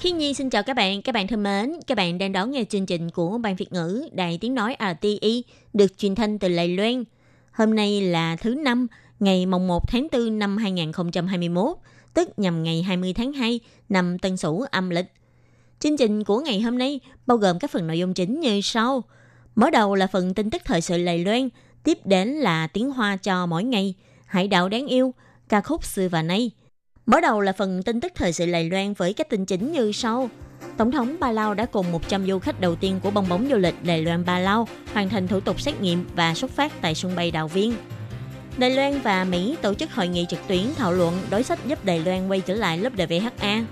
Khi Nhi xin chào các bạn, các bạn thân mến, các bạn đang đón nghe chương trình của Ban Việt ngữ Đài Tiếng Nói RTI được truyền thanh từ Lài Loan. Hôm nay là thứ năm, ngày mồng 1 tháng 4 năm 2021, tức nhằm ngày 20 tháng 2 năm Tân Sửu âm lịch. Chương trình của ngày hôm nay bao gồm các phần nội dung chính như sau. Mở đầu là phần tin tức thời sự Lài Loan, tiếp đến là tiếng hoa cho mỗi ngày, hải đảo đáng yêu, ca khúc xưa và nay. Mở đầu là phần tin tức thời sự Lài Loan với các tin chính như sau. Tổng thống Ba Lao đã cùng 100 du khách đầu tiên của bong bóng du lịch Đài Loan Ba Lao hoàn thành thủ tục xét nghiệm và xuất phát tại sân bay Đào Viên. Đài Loan và Mỹ tổ chức hội nghị trực tuyến thảo luận đối sách giúp Đài Loan quay trở lại lớp DVHA.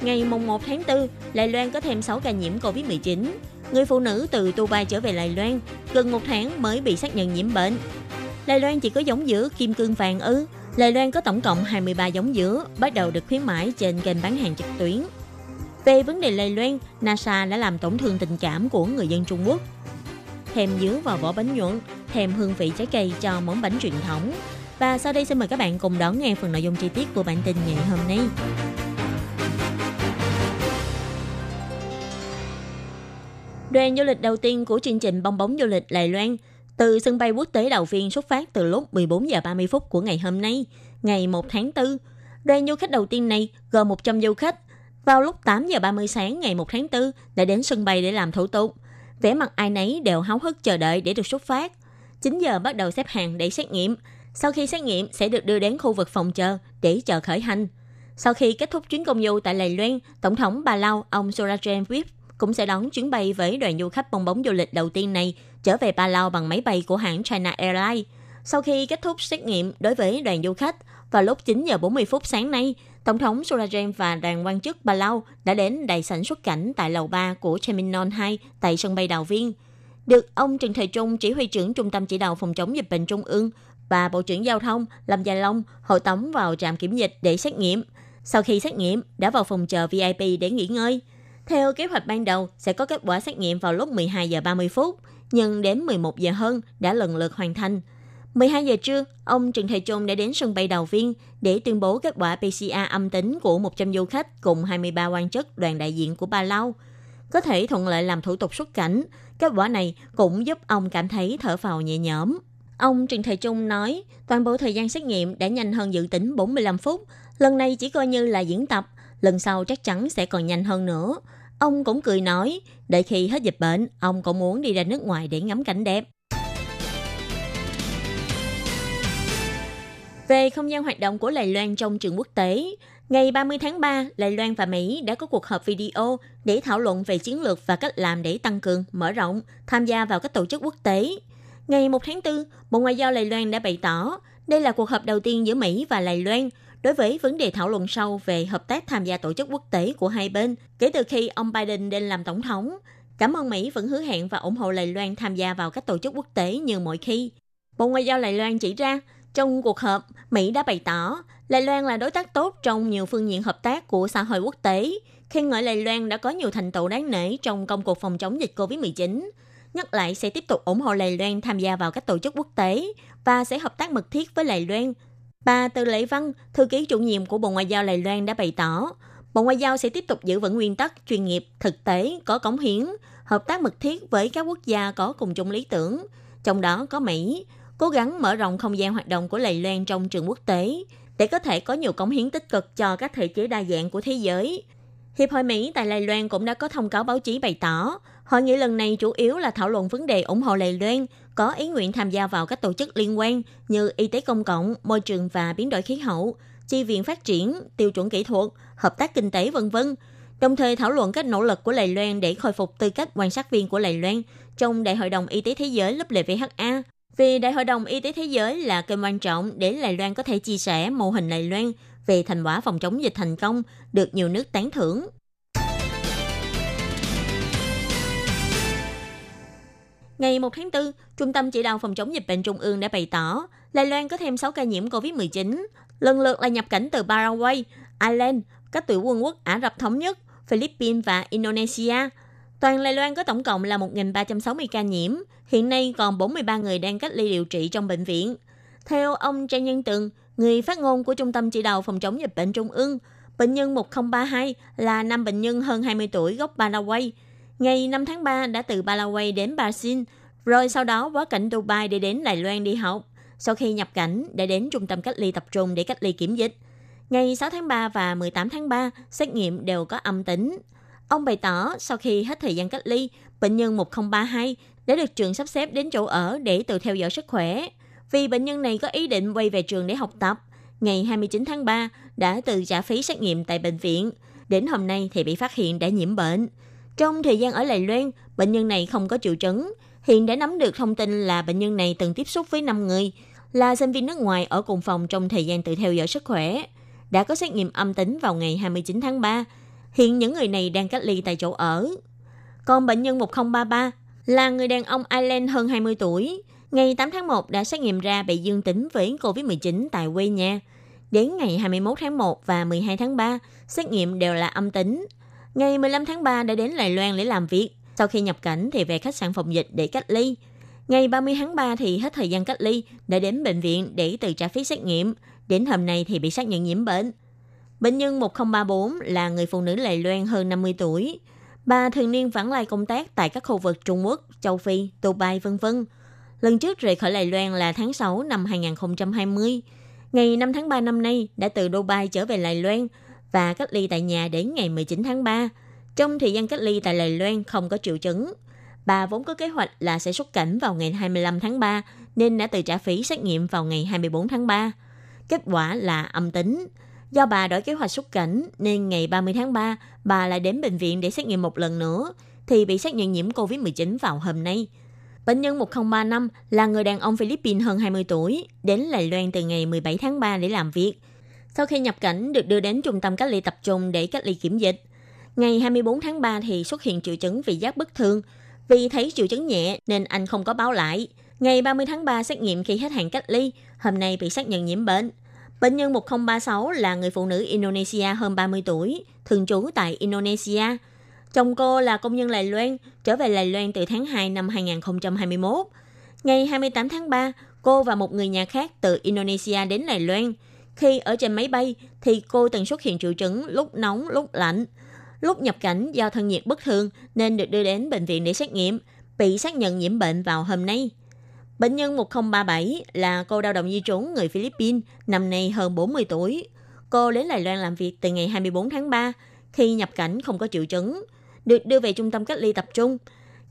Ngày mùng 1 tháng 4, Đài Loan có thêm 6 ca nhiễm COVID-19. Người phụ nữ từ Dubai trở về Đài Loan, gần một tháng mới bị xác nhận nhiễm bệnh. Đài Loan chỉ có giống giữa kim cương vàng ư. Đài Loan có tổng cộng 23 giống dứa, bắt đầu được khuyến mãi trên kênh bán hàng trực tuyến. Về vấn đề Đài Loan, NASA đã làm tổn thương tình cảm của người dân Trung Quốc. Thêm dứa vào vỏ bánh nhuận, thêm hương vị trái cây cho món bánh truyền thống. Và sau đây xin mời các bạn cùng đón nghe phần nội dung chi tiết của bản tin ngày hôm nay. Đoàn du lịch đầu tiên của chương trình bong bóng du lịch Lài Loan từ sân bay quốc tế đầu Viên xuất phát từ lúc 14 giờ 30 phút của ngày hôm nay, ngày 1 tháng 4. Đoàn du khách đầu tiên này gồm 100 du khách vào lúc 8 giờ 30 sáng ngày 1 tháng 4 đã đến sân bay để làm thủ tục. Vẻ mặt ai nấy đều háo hức chờ đợi để được xuất phát. 9 giờ bắt đầu xếp hàng để xét nghiệm. Sau khi xét nghiệm sẽ được đưa đến khu vực phòng chờ để chờ khởi hành. Sau khi kết thúc chuyến công du tại Lầy Loan, Tổng thống Bà Lao, ông Surajan Vip cũng sẽ đón chuyến bay với đoàn du khách bong bóng du lịch đầu tiên này trở về Ba Lao bằng máy bay của hãng China Airlines. Sau khi kết thúc xét nghiệm đối với đoàn du khách, vào lúc 9 giờ 40 phút sáng nay, Tổng thống Surajem và đoàn quan chức Ba Lao đã đến đại sảnh xuất cảnh tại lầu 3 của Terminal 2 tại sân bay Đào Viên. Được ông Trần Thời Trung, chỉ huy trưởng Trung tâm Chỉ đạo Phòng chống dịch bệnh Trung ương và Bộ trưởng Giao thông Lâm Gia Long hội tống vào trạm kiểm dịch để xét nghiệm. Sau khi xét nghiệm, đã vào phòng chờ VIP để nghỉ ngơi. Theo kế hoạch ban đầu, sẽ có kết quả xét nghiệm vào lúc 12 giờ 30 phút, nhưng đến 11 giờ hơn đã lần lượt hoàn thành. 12 giờ trưa, ông Trần Thầy Trung đã đến sân bay Đào Viên để tuyên bố kết quả PCR âm tính của 100 du khách cùng 23 quan chức đoàn đại diện của Ba Lao. Có thể thuận lợi làm thủ tục xuất cảnh, kết quả này cũng giúp ông cảm thấy thở phào nhẹ nhõm. Ông Trần Thầy Trung nói, toàn bộ thời gian xét nghiệm đã nhanh hơn dự tính 45 phút. Lần này chỉ coi như là diễn tập, lần sau chắc chắn sẽ còn nhanh hơn nữa. Ông cũng cười nói, đợi khi hết dịch bệnh, ông cũng muốn đi ra nước ngoài để ngắm cảnh đẹp. Về không gian hoạt động của Lài Loan trong trường quốc tế, ngày 30 tháng 3, Lài Loan và Mỹ đã có cuộc họp video để thảo luận về chiến lược và cách làm để tăng cường, mở rộng, tham gia vào các tổ chức quốc tế. Ngày 1 tháng 4, Bộ Ngoại giao Lài Loan đã bày tỏ đây là cuộc họp đầu tiên giữa Mỹ và Lài Loan đối với vấn đề thảo luận sâu về hợp tác tham gia tổ chức quốc tế của hai bên kể từ khi ông Biden lên làm tổng thống. Cảm ơn Mỹ vẫn hứa hẹn và ủng hộ Đài Loan tham gia vào các tổ chức quốc tế như mọi khi. Bộ Ngoại giao Đài Loan chỉ ra, trong cuộc họp, Mỹ đã bày tỏ Đài Loan là đối tác tốt trong nhiều phương diện hợp tác của xã hội quốc tế, khen ngợi Đài Loan đã có nhiều thành tựu đáng nể trong công cuộc phòng chống dịch COVID-19. Nhắc lại sẽ tiếp tục ủng hộ Đài Loan tham gia vào các tổ chức quốc tế và sẽ hợp tác mật thiết với Đài Loan. Bà Từ Lễ Văn, thư ký chủ nhiệm của Bộ Ngoại giao Đài Loan đã bày tỏ, Bộ Ngoại giao sẽ tiếp tục giữ vững nguyên tắc chuyên nghiệp, thực tế, có cống hiến, hợp tác mật thiết với các quốc gia có cùng chung lý tưởng, trong đó có Mỹ, cố gắng mở rộng không gian hoạt động của Đài Loan trong trường quốc tế để có thể có nhiều cống hiến tích cực cho các thể chế đa dạng của thế giới. Hiệp hội Mỹ tại Đài Loan cũng đã có thông cáo báo chí bày tỏ, hội nghị lần này chủ yếu là thảo luận vấn đề ủng hộ Đài Loan có ý nguyện tham gia vào các tổ chức liên quan như y tế công cộng, môi trường và biến đổi khí hậu, chi viện phát triển, tiêu chuẩn kỹ thuật, hợp tác kinh tế vân vân. Đồng thời thảo luận các nỗ lực của Đài Loan để khôi phục tư cách quan sát viên của Đài Loan trong Đại hội đồng Y tế Thế giới WHA vì Đại hội đồng Y tế Thế giới là kênh quan trọng để Đài Loan có thể chia sẻ mô hình Đài Loan về thành quả phòng chống dịch thành công được nhiều nước tán thưởng. Ngày 1 tháng 4, Trung tâm Chỉ đạo Phòng chống dịch bệnh Trung ương đã bày tỏ Lai Loan có thêm 6 ca nhiễm COVID-19, lần lượt là nhập cảnh từ Paraguay, Ireland, các tiểu quân quốc Ả Rập Thống Nhất, Philippines và Indonesia. Toàn Lai Loan có tổng cộng là 1.360 ca nhiễm, hiện nay còn 43 người đang cách ly điều trị trong bệnh viện. Theo ông Trang Nhân Tường, người phát ngôn của Trung tâm Chỉ đạo Phòng chống dịch bệnh Trung ương, bệnh nhân 1032 là nam bệnh nhân hơn 20 tuổi gốc Paraguay. Ngày 5 tháng 3 đã từ Paraguay đến Brazil, rồi sau đó quá cảnh Dubai để đến Đài Loan đi học. Sau khi nhập cảnh, đã đến trung tâm cách ly tập trung để cách ly kiểm dịch. Ngày 6 tháng 3 và 18 tháng 3, xét nghiệm đều có âm tính. Ông bày tỏ sau khi hết thời gian cách ly, bệnh nhân 1032 đã được trường sắp xếp đến chỗ ở để tự theo dõi sức khỏe. Vì bệnh nhân này có ý định quay về trường để học tập, ngày 29 tháng 3 đã tự trả phí xét nghiệm tại bệnh viện. Đến hôm nay thì bị phát hiện đã nhiễm bệnh. Trong thời gian ở Lài Loan, bệnh nhân này không có triệu chứng. Hiện đã nắm được thông tin là bệnh nhân này từng tiếp xúc với 5 người, là sinh viên nước ngoài ở cùng phòng trong thời gian tự theo dõi sức khỏe. Đã có xét nghiệm âm tính vào ngày 29 tháng 3. Hiện những người này đang cách ly tại chỗ ở. Còn bệnh nhân 1033 là người đàn ông Ireland hơn 20 tuổi. Ngày 8 tháng 1 đã xét nghiệm ra bị dương tính với COVID-19 tại quê nhà. Đến ngày 21 tháng 1 và 12 tháng 3, xét nghiệm đều là âm tính. Ngày 15 tháng 3 đã đến Đài Loan để làm việc. Sau khi nhập cảnh thì về khách sạn phòng dịch để cách ly. Ngày 30 tháng 3 thì hết thời gian cách ly, đã đến bệnh viện để tự trả phí xét nghiệm. Đến hôm nay thì bị xác nhận nhiễm bệnh. Bệnh nhân 1034 là người phụ nữ Lài Loan hơn 50 tuổi. Bà thường niên vãng lai công tác tại các khu vực Trung Quốc, Châu Phi, Dubai vân vân. Lần trước rời khỏi Lài Loan là tháng 6 năm 2020. Ngày 5 tháng 3 năm nay đã từ Dubai trở về Lài Loan và cách ly tại nhà đến ngày 19 tháng 3. Trong thời gian cách ly tại Đài Loan không có triệu chứng. Bà vốn có kế hoạch là sẽ xuất cảnh vào ngày 25 tháng 3 nên đã tự trả phí xét nghiệm vào ngày 24 tháng 3. Kết quả là âm tính. Do bà đổi kế hoạch xuất cảnh nên ngày 30 tháng 3 bà lại đến bệnh viện để xét nghiệm một lần nữa thì bị xác nhận nhiễm COVID-19 vào hôm nay. Bệnh nhân 1035 là người đàn ông Philippines hơn 20 tuổi, đến Đài Loan từ ngày 17 tháng 3 để làm việc. Sau khi nhập cảnh được đưa đến trung tâm cách ly tập trung để cách ly kiểm dịch. Ngày 24 tháng 3 thì xuất hiện triệu chứng vị giác bất thường. Vì thấy triệu chứng nhẹ nên anh không có báo lại. Ngày 30 tháng 3 xét nghiệm khi hết hạn cách ly, hôm nay bị xác nhận nhiễm bệnh. Bệnh nhân 1036 là người phụ nữ Indonesia hơn 30 tuổi, thường trú tại Indonesia. Chồng cô là công nhân Lài Loan, trở về Lài Loan từ tháng 2 năm 2021. Ngày 28 tháng 3, cô và một người nhà khác từ Indonesia đến Lài Loan. Khi ở trên máy bay thì cô từng xuất hiện triệu chứng lúc nóng, lúc lạnh. Lúc nhập cảnh do thân nhiệt bất thường nên được đưa đến bệnh viện để xét nghiệm, bị xác nhận nhiễm bệnh vào hôm nay. Bệnh nhân 1037 là cô lao động di trú người Philippines, năm nay hơn 40 tuổi. Cô đến Đài Loan làm việc từ ngày 24 tháng 3, khi nhập cảnh không có triệu chứng, được đưa về trung tâm cách ly tập trung.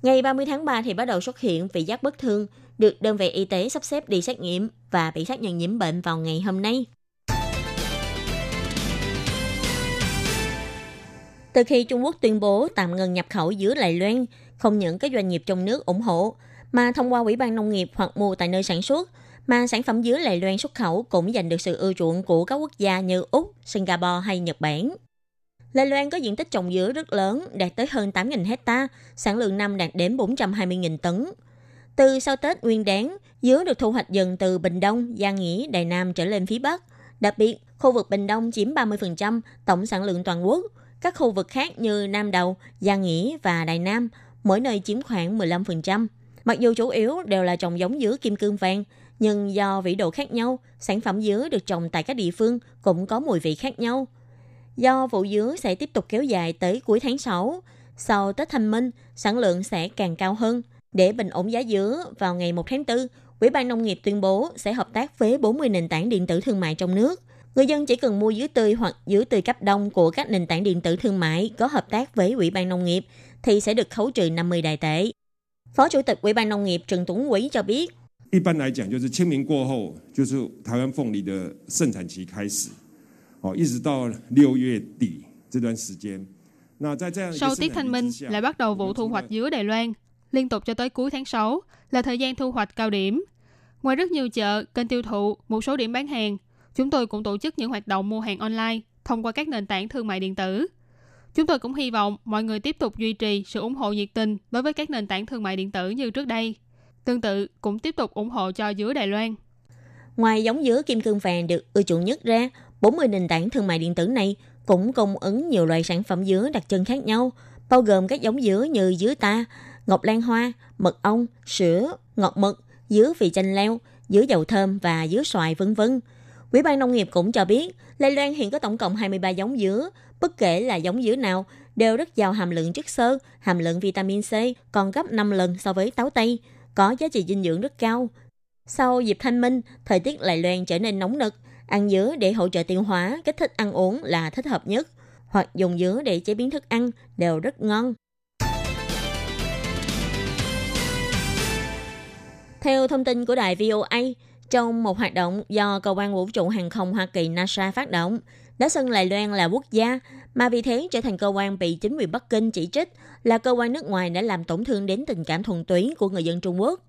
Ngày 30 tháng 3 thì bắt đầu xuất hiện vị giác bất thường, được đơn vị y tế sắp xếp đi xét nghiệm và bị xác nhận nhiễm bệnh vào ngày hôm nay. Từ khi Trung Quốc tuyên bố tạm ngừng nhập khẩu dứa Đài Loan, không những các doanh nghiệp trong nước ủng hộ, mà thông qua Ủy ban Nông nghiệp hoặc mua tại nơi sản xuất, mà sản phẩm dứa Đài Loan xuất khẩu cũng giành được sự ưa chuộng của các quốc gia như Úc, Singapore hay Nhật Bản. Đài Loan có diện tích trồng dứa rất lớn, đạt tới hơn 8.000 hecta, sản lượng năm đạt đến 420.000 tấn. Từ sau Tết Nguyên đáng, dứa được thu hoạch dần từ Bình Đông, Giang Nghĩa, Đài Nam trở lên phía Bắc. Đặc biệt, khu vực Bình Đông chiếm 30% tổng sản lượng toàn quốc. Các khu vực khác như Nam Đầu, Gia Nghĩa và Đài Nam, mỗi nơi chiếm khoảng 15%. Mặc dù chủ yếu đều là trồng giống dứa kim cương vàng, nhưng do vĩ độ khác nhau, sản phẩm dứa được trồng tại các địa phương cũng có mùi vị khác nhau. Do vụ dứa sẽ tiếp tục kéo dài tới cuối tháng 6, sau Tết Thanh Minh, sản lượng sẽ càng cao hơn. Để bình ổn giá dứa, vào ngày 1 tháng 4, Ủy ban Nông nghiệp tuyên bố sẽ hợp tác với 40 nền tảng điện tử thương mại trong nước. Người dân chỉ cần mua dứa tươi hoặc dứa tươi cấp đông của các nền tảng điện tử thương mại có hợp tác với Ủy ban Nông nghiệp thì sẽ được khấu trừ 50 đài tệ. Phó Chủ tịch Ủy ban Nông nghiệp Trần Tuấn Quý cho biết, 一般来讲，就是清明过后，就是台湾凤梨的盛产期开始，哦，一直到六月底这段时间。那在这样 Sau tiết thanh minh lại bắt đầu vụ thu hoạch dứa Đài Loan, liên tục cho tới cuối tháng 6 là thời gian thu hoạch cao điểm. Ngoài rất nhiều chợ, kênh tiêu thụ, một số điểm bán hàng, chúng tôi cũng tổ chức những hoạt động mua hàng online thông qua các nền tảng thương mại điện tử. Chúng tôi cũng hy vọng mọi người tiếp tục duy trì sự ủng hộ nhiệt tình đối với các nền tảng thương mại điện tử như trước đây. Tương tự cũng tiếp tục ủng hộ cho dứa Đài Loan. Ngoài giống dứa kim cương vàng được ưa chuộng nhất ra, 40 nền tảng thương mại điện tử này cũng cung ứng nhiều loại sản phẩm dứa đặc trưng khác nhau, bao gồm các giống dứa như dứa ta, ngọc lan hoa, mật ong, sữa, ngọt mực, dứa vị chanh leo, dứa dầu thơm và dứa xoài vân vân. Ủy ban nông nghiệp cũng cho biết, Lai Loan hiện có tổng cộng 23 giống dứa, bất kể là giống dứa nào đều rất giàu hàm lượng chất xơ, hàm lượng vitamin C còn gấp 5 lần so với táo tây, có giá trị dinh dưỡng rất cao. Sau dịp thanh minh, thời tiết Lài Loan trở nên nóng nực, ăn dứa để hỗ trợ tiêu hóa, kích thích ăn uống là thích hợp nhất, hoặc dùng dứa để chế biến thức ăn đều rất ngon. Theo thông tin của đài VOA, trong một hoạt động do cơ quan vũ trụ hàng không Hoa Kỳ NASA phát động, đã xưng Đài Loan là quốc gia, mà vì thế trở thành cơ quan bị chính quyền Bắc Kinh chỉ trích là cơ quan nước ngoài đã làm tổn thương đến tình cảm thuần túy của người dân Trung Quốc.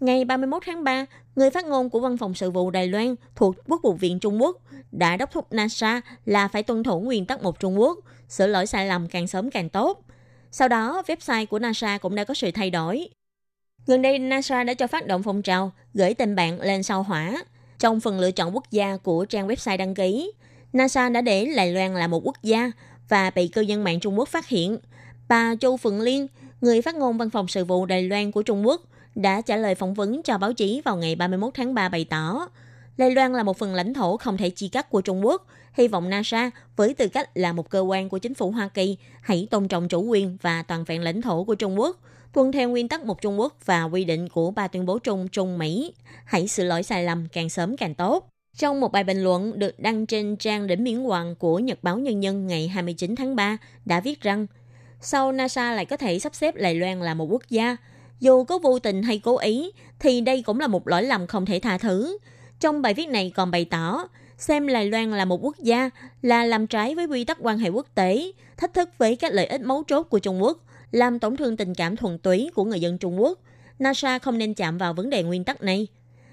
Ngày 31 tháng 3, người phát ngôn của Văn phòng Sự vụ Đài Loan thuộc Quốc vụ viện Trung Quốc đã đốc thúc NASA là phải tuân thủ nguyên tắc một Trung Quốc, sửa lỗi sai lầm càng sớm càng tốt. Sau đó, website của NASA cũng đã có sự thay đổi. Gần đây, NASA đã cho phát động phong trào gửi tình bạn lên sao hỏa. Trong phần lựa chọn quốc gia của trang website đăng ký, NASA đã để Đài Loan là một quốc gia và bị cư dân mạng Trung Quốc phát hiện. Bà Châu Phượng Liên, người phát ngôn văn phòng sự vụ Đài Loan của Trung Quốc, đã trả lời phỏng vấn cho báo chí vào ngày 31 tháng 3 bày tỏ, Đài Loan là một phần lãnh thổ không thể chia cắt của Trung Quốc. Hy vọng NASA với tư cách là một cơ quan của chính phủ Hoa Kỳ hãy tôn trọng chủ quyền và toàn vẹn lãnh thổ của Trung Quốc, tuân theo nguyên tắc một Trung Quốc và quy định của ba tuyên bố chung Trung Mỹ. Hãy sửa lỗi sai lầm càng sớm càng tốt. Trong một bài bình luận được đăng trên trang đỉnh miễn hoàng của Nhật báo Nhân dân ngày 29 tháng 3 đã viết rằng sau NASA lại có thể sắp xếp Đài Loan là một quốc gia, dù có vô tình hay cố ý, thì đây cũng là một lỗi lầm không thể tha thứ. Trong bài viết này còn bày tỏ, xem Đài Loan là một quốc gia là làm trái với quy tắc quan hệ quốc tế, thách thức với các lợi ích mấu chốt của Trung Quốc, làm tổn thương tình cảm thuần túy của người dân Trung Quốc. NASA không nên chạm vào vấn đề nguyên tắc này.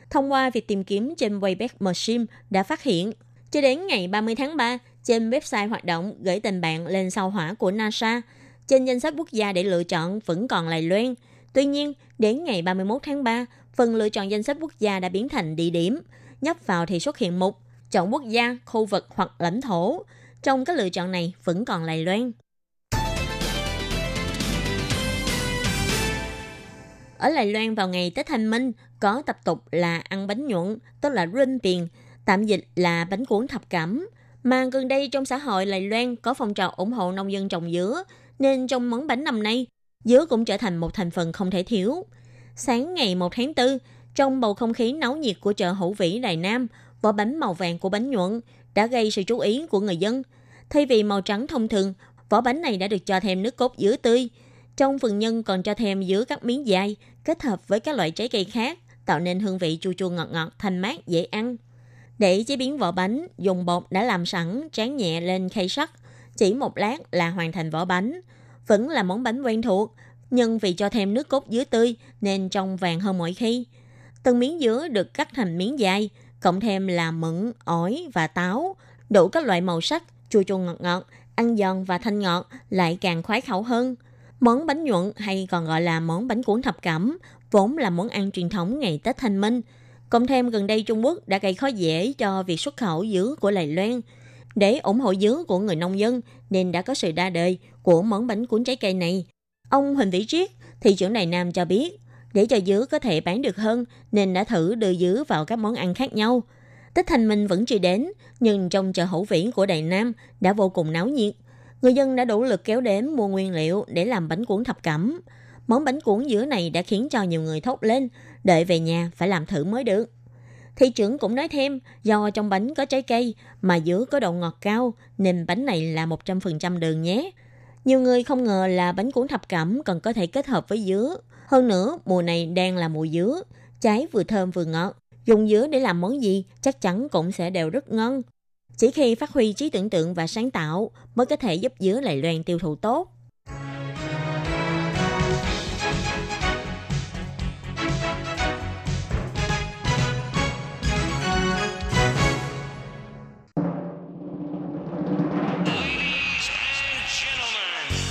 Thông qua việc tìm kiếm trên Wayback Machine đã phát hiện, cho đến ngày 30 tháng 3, trên website hoạt động gửi tình bạn lên sao hỏa của NASA, trên danh sách quốc gia để lựa chọn vẫn còn Đài loen. Tuy nhiên, đến ngày 31 tháng 3, phần lựa chọn danh sách quốc gia đã biến thành địa điểm. Nhấp vào thì xuất hiện mục chọn quốc gia, khu vực hoặc lãnh thổ. Trong các lựa chọn này vẫn còn Đài loen. Ở Lài Loan vào ngày Tết Thanh Minh có tập tục là ăn bánh nhuận, tức là rinh tiền, tạm dịch là bánh cuốn thập cẩm. Mà gần đây trong xã hội Lài Loan có phong trào ủng hộ nông dân trồng dứa, nên trong món bánh năm nay, dứa cũng trở thành một thành phần không thể thiếu. Sáng ngày 1 tháng 4, trong bầu không khí náo nhiệt của chợ Hữu Vĩ Đài Nam, vỏ bánh màu vàng của bánh nhuận đã gây sự chú ý của người dân. Thay vì màu trắng thông thường, vỏ bánh này đã được cho thêm nước cốt dứa tươi. Trong phần nhân còn cho thêm dứa các miếng dài, kết hợp với các loại trái cây khác, tạo nên hương vị chua chua ngọt ngọt, thanh mát, dễ ăn. Để chế biến vỏ bánh, dùng bột đã làm sẵn tráng nhẹ lên khay sắt. Chỉ một lát là hoàn thành vỏ bánh. Vẫn là món bánh quen thuộc, nhưng vì cho thêm nước cốt dứa tươi nên trong vàng hơn mọi khi. Từng miếng dứa được cắt thành miếng dài, cộng thêm là mận, ổi và táo, đủ các loại màu sắc, chua chua ngọt ngọt, ăn giòn và thanh ngọt lại càng khoái khẩu hơn. Món bánh nhuận hay còn gọi là món bánh cuốn thập cẩm vốn là món ăn truyền thống ngày Tết Thanh Minh. Cộng thêm gần đây Trung Quốc đã gây khó dễ cho việc xuất khẩu dứa của Lài Loan. Để ủng hộ dứa của người nông dân nên đã có sự đa đời của món bánh cuốn trái cây này. Ông Huỳnh Vĩ Triết, thị trưởng Đài Nam cho biết, để cho dứa có thể bán được hơn nên đã thử đưa dứa vào các món ăn khác nhau. Tết Thanh Minh vẫn chưa đến, nhưng trong chợ Hữu vĩ của Đài Nam đã vô cùng náo nhiệt. Người dân đã đủ lực kéo đến mua nguyên liệu để làm bánh cuốn thập cẩm. Món bánh cuốn dứa này đã khiến cho nhiều người thốt lên, đợi về nhà phải làm thử mới được. Thị trưởng cũng nói thêm, do trong bánh có trái cây mà dứa có độ ngọt cao nên bánh này là 100% đường nhé. Nhiều người không ngờ là bánh cuốn thập cẩm còn có thể kết hợp với dứa. Hơn nữa, mùa này đang là mùa dứa, trái vừa thơm vừa ngọt. Dùng dứa để làm món gì chắc chắn cũng sẽ đều rất ngon. Chỉ khi phát huy trí tưởng tượng và sáng tạo mới có thể giúp dứa lại loan tiêu thụ tốt.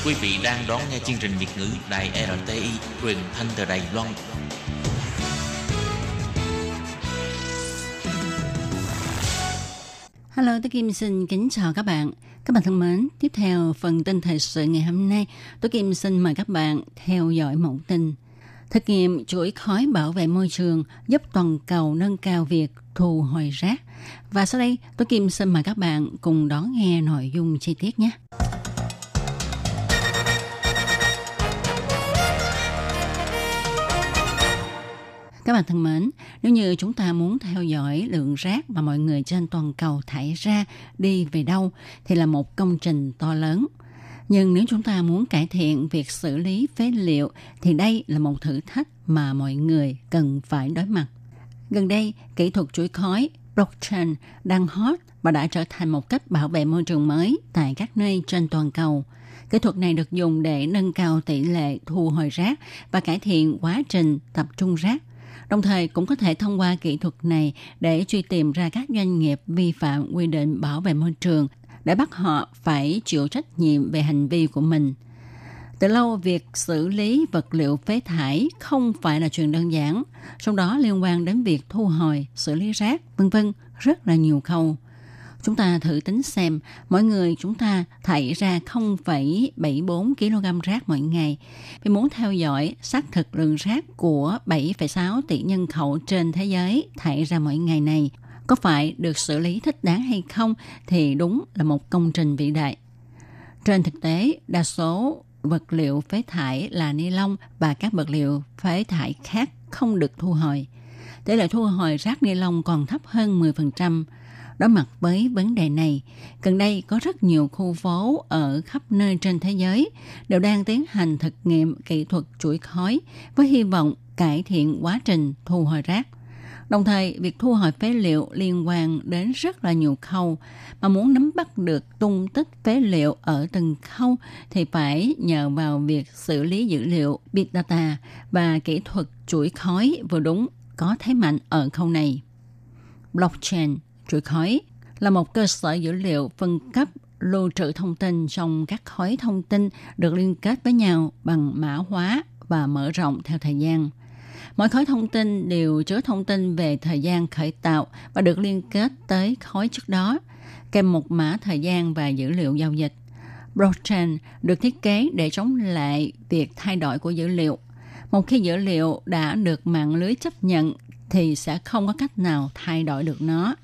Quý vị đang đón nghe chương trình Việt ngữ Đài RTI truyền thanh từ Đài Loan. Hello, tôi Kim xin kính chào các bạn. Các bạn thân mến, tiếp theo phần tin thời sự ngày hôm nay, tôi Kim xin mời các bạn theo dõi mẫu tin. Thực nghiệm chuỗi khói bảo vệ môi trường giúp toàn cầu nâng cao việc thu hồi rác. Và sau đây, tôi Kim xin mời các bạn cùng đón nghe nội dung chi tiết nhé. Các bạn thân mến, nếu như chúng ta muốn theo dõi lượng rác mà mọi người trên toàn cầu thải ra đi về đâu thì là một công trình to lớn. Nhưng nếu chúng ta muốn cải thiện việc xử lý phế liệu thì đây là một thử thách mà mọi người cần phải đối mặt. Gần đây, kỹ thuật chuỗi khói blockchain đang hot và đã trở thành một cách bảo vệ môi trường mới tại các nơi trên toàn cầu. Kỹ thuật này được dùng để nâng cao tỷ lệ thu hồi rác và cải thiện quá trình tập trung rác Đồng thời cũng có thể thông qua kỹ thuật này để truy tìm ra các doanh nghiệp vi phạm quy định bảo vệ môi trường để bắt họ phải chịu trách nhiệm về hành vi của mình. Từ lâu, việc xử lý vật liệu phế thải không phải là chuyện đơn giản, trong đó liên quan đến việc thu hồi, xử lý rác, vân vân, rất là nhiều khâu. Chúng ta thử tính xem, mỗi người chúng ta thải ra 0,74 kg rác mỗi ngày. Vì muốn theo dõi xác thực lượng rác của 7,6 tỷ nhân khẩu trên thế giới thải ra mỗi ngày này, có phải được xử lý thích đáng hay không thì đúng là một công trình vĩ đại. Trên thực tế, đa số vật liệu phế thải là ni lông và các vật liệu phế thải khác không được thu hồi. Tỷ lệ thu hồi rác ni lông còn thấp hơn 10%, Đối mặt với vấn đề này, gần đây có rất nhiều khu phố ở khắp nơi trên thế giới đều đang tiến hành thực nghiệm kỹ thuật chuỗi khói với hy vọng cải thiện quá trình thu hồi rác. Đồng thời, việc thu hồi phế liệu liên quan đến rất là nhiều khâu, mà muốn nắm bắt được tung tích phế liệu ở từng khâu thì phải nhờ vào việc xử lý dữ liệu Big Data và kỹ thuật chuỗi khói vừa đúng có thế mạnh ở khâu này. Blockchain chuỗi khói là một cơ sở dữ liệu phân cấp lưu trữ thông tin trong các khối thông tin được liên kết với nhau bằng mã hóa và mở rộng theo thời gian. Mỗi khối thông tin đều chứa thông tin về thời gian khởi tạo và được liên kết tới khối trước đó, kèm một mã thời gian và dữ liệu giao dịch. Blockchain được thiết kế để chống lại việc thay đổi của dữ liệu. Một khi dữ liệu đã được mạng lưới chấp nhận thì sẽ không có cách nào thay đổi được nó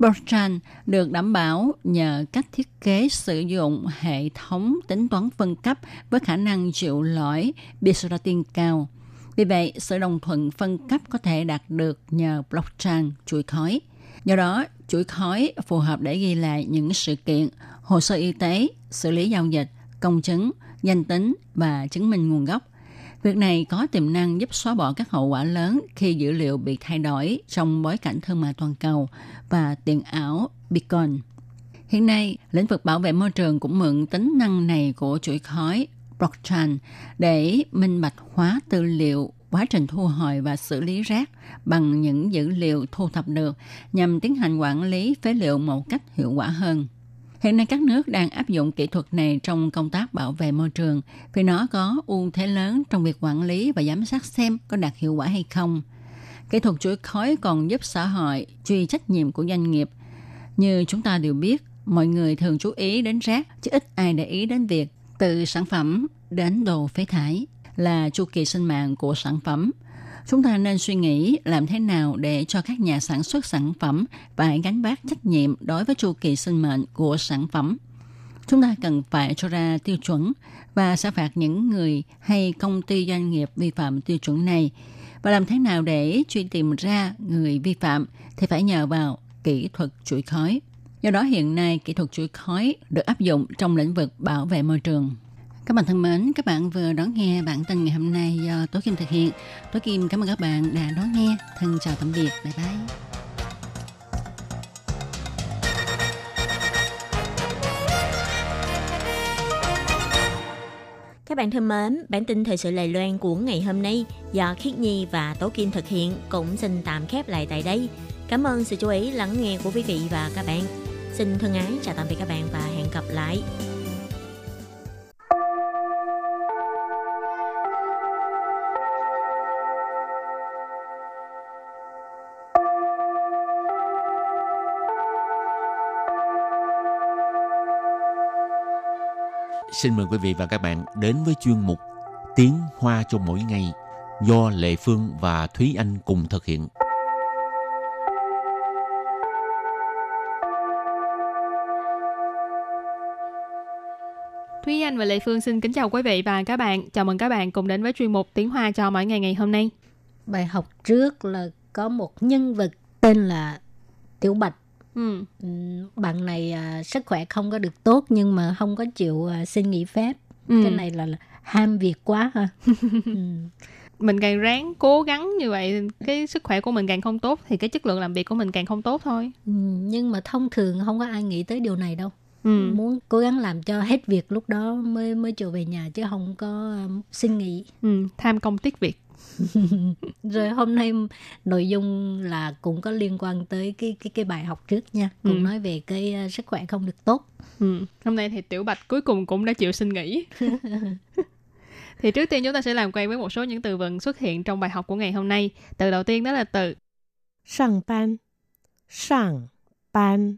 Blockchain được đảm bảo nhờ cách thiết kế sử dụng hệ thống tính toán phân cấp với khả năng chịu lỗi Byzantine cao. Vì vậy, sự đồng thuận phân cấp có thể đạt được nhờ blockchain chuỗi khói. Do đó, chuỗi khói phù hợp để ghi lại những sự kiện, hồ sơ y tế, xử lý giao dịch, công chứng, danh tính và chứng minh nguồn gốc. Việc này có tiềm năng giúp xóa bỏ các hậu quả lớn khi dữ liệu bị thay đổi trong bối cảnh thương mại toàn cầu và tiền ảo Bitcoin. Hiện nay, lĩnh vực bảo vệ môi trường cũng mượn tính năng này của chuỗi khói blockchain để minh bạch hóa tư liệu quá trình thu hồi và xử lý rác bằng những dữ liệu thu thập được nhằm tiến hành quản lý phế liệu một cách hiệu quả hơn. Hiện nay các nước đang áp dụng kỹ thuật này trong công tác bảo vệ môi trường vì nó có ưu thế lớn trong việc quản lý và giám sát xem có đạt hiệu quả hay không. Kỹ thuật chuỗi khói còn giúp xã hội truy trách nhiệm của doanh nghiệp. Như chúng ta đều biết, mọi người thường chú ý đến rác chứ ít ai để ý đến việc từ sản phẩm đến đồ phế thải là chu kỳ sinh mạng của sản phẩm – Chúng ta nên suy nghĩ làm thế nào để cho các nhà sản xuất sản phẩm phải gánh vác trách nhiệm đối với chu kỳ sinh mệnh của sản phẩm. Chúng ta cần phải cho ra tiêu chuẩn và sẽ phạt những người hay công ty doanh nghiệp vi phạm tiêu chuẩn này. Và làm thế nào để truy tìm ra người vi phạm thì phải nhờ vào kỹ thuật chuỗi khói. Do đó hiện nay kỹ thuật chuỗi khói được áp dụng trong lĩnh vực bảo vệ môi trường. Các bạn thân mến, các bạn vừa đón nghe bản tin ngày hôm nay do Tố Kim thực hiện. Tố Kim cảm ơn các bạn đã đón nghe. Thân chào tạm biệt. Bye bye. Các bạn thân mến, bản tin thời sự Lài Loan của ngày hôm nay do Khiết Nhi và Tố Kim thực hiện cũng xin tạm khép lại tại đây. Cảm ơn sự chú ý lắng nghe của quý vị và các bạn. Xin thân ái chào tạm biệt các bạn và hẹn gặp lại. Xin mời quý vị và các bạn đến với chuyên mục Tiếng Hoa cho mỗi ngày do Lệ Phương và Thúy Anh cùng thực hiện. Thúy Anh và Lệ Phương xin kính chào quý vị và các bạn. Chào mừng các bạn cùng đến với chuyên mục Tiếng Hoa cho mỗi ngày ngày hôm nay. Bài học trước là có một nhân vật tên là Tiểu Bạch. Ừ. Ừm, Bạn này à, sức khỏe không có được tốt nhưng mà không có chịu à, xin nghỉ phép. Ừ. Cái này là, là ham việc quá ha. Ừm, Mình càng ráng cố gắng như vậy, cái sức khỏe của mình càng không tốt thì cái chất lượng làm việc của mình càng không tốt thôi. ừm, nhưng mà thông thường không có ai nghĩ tới điều này đâu. Ừ. Muốn cố gắng làm cho hết việc lúc đó mới mới trở về nhà chứ không có à, xin nghỉ. Ừ. Tham công tiếc việc. rồi hôm nay nội dung là cũng có liên quan tới cái cái cái bài học trước nha. Cũng ừ. nói về cái uh, sức khỏe không được tốt. Ừ. hôm nay thì tiểu bạch cuối cùng cũng đã chịu xin nghỉ. Thì trước tiên chúng ta sẽ làm quen với một số những từ vựng xuất hiện trong bài học của ngày hôm nay. Từ đầu tiên đó là từ sang ban sang ban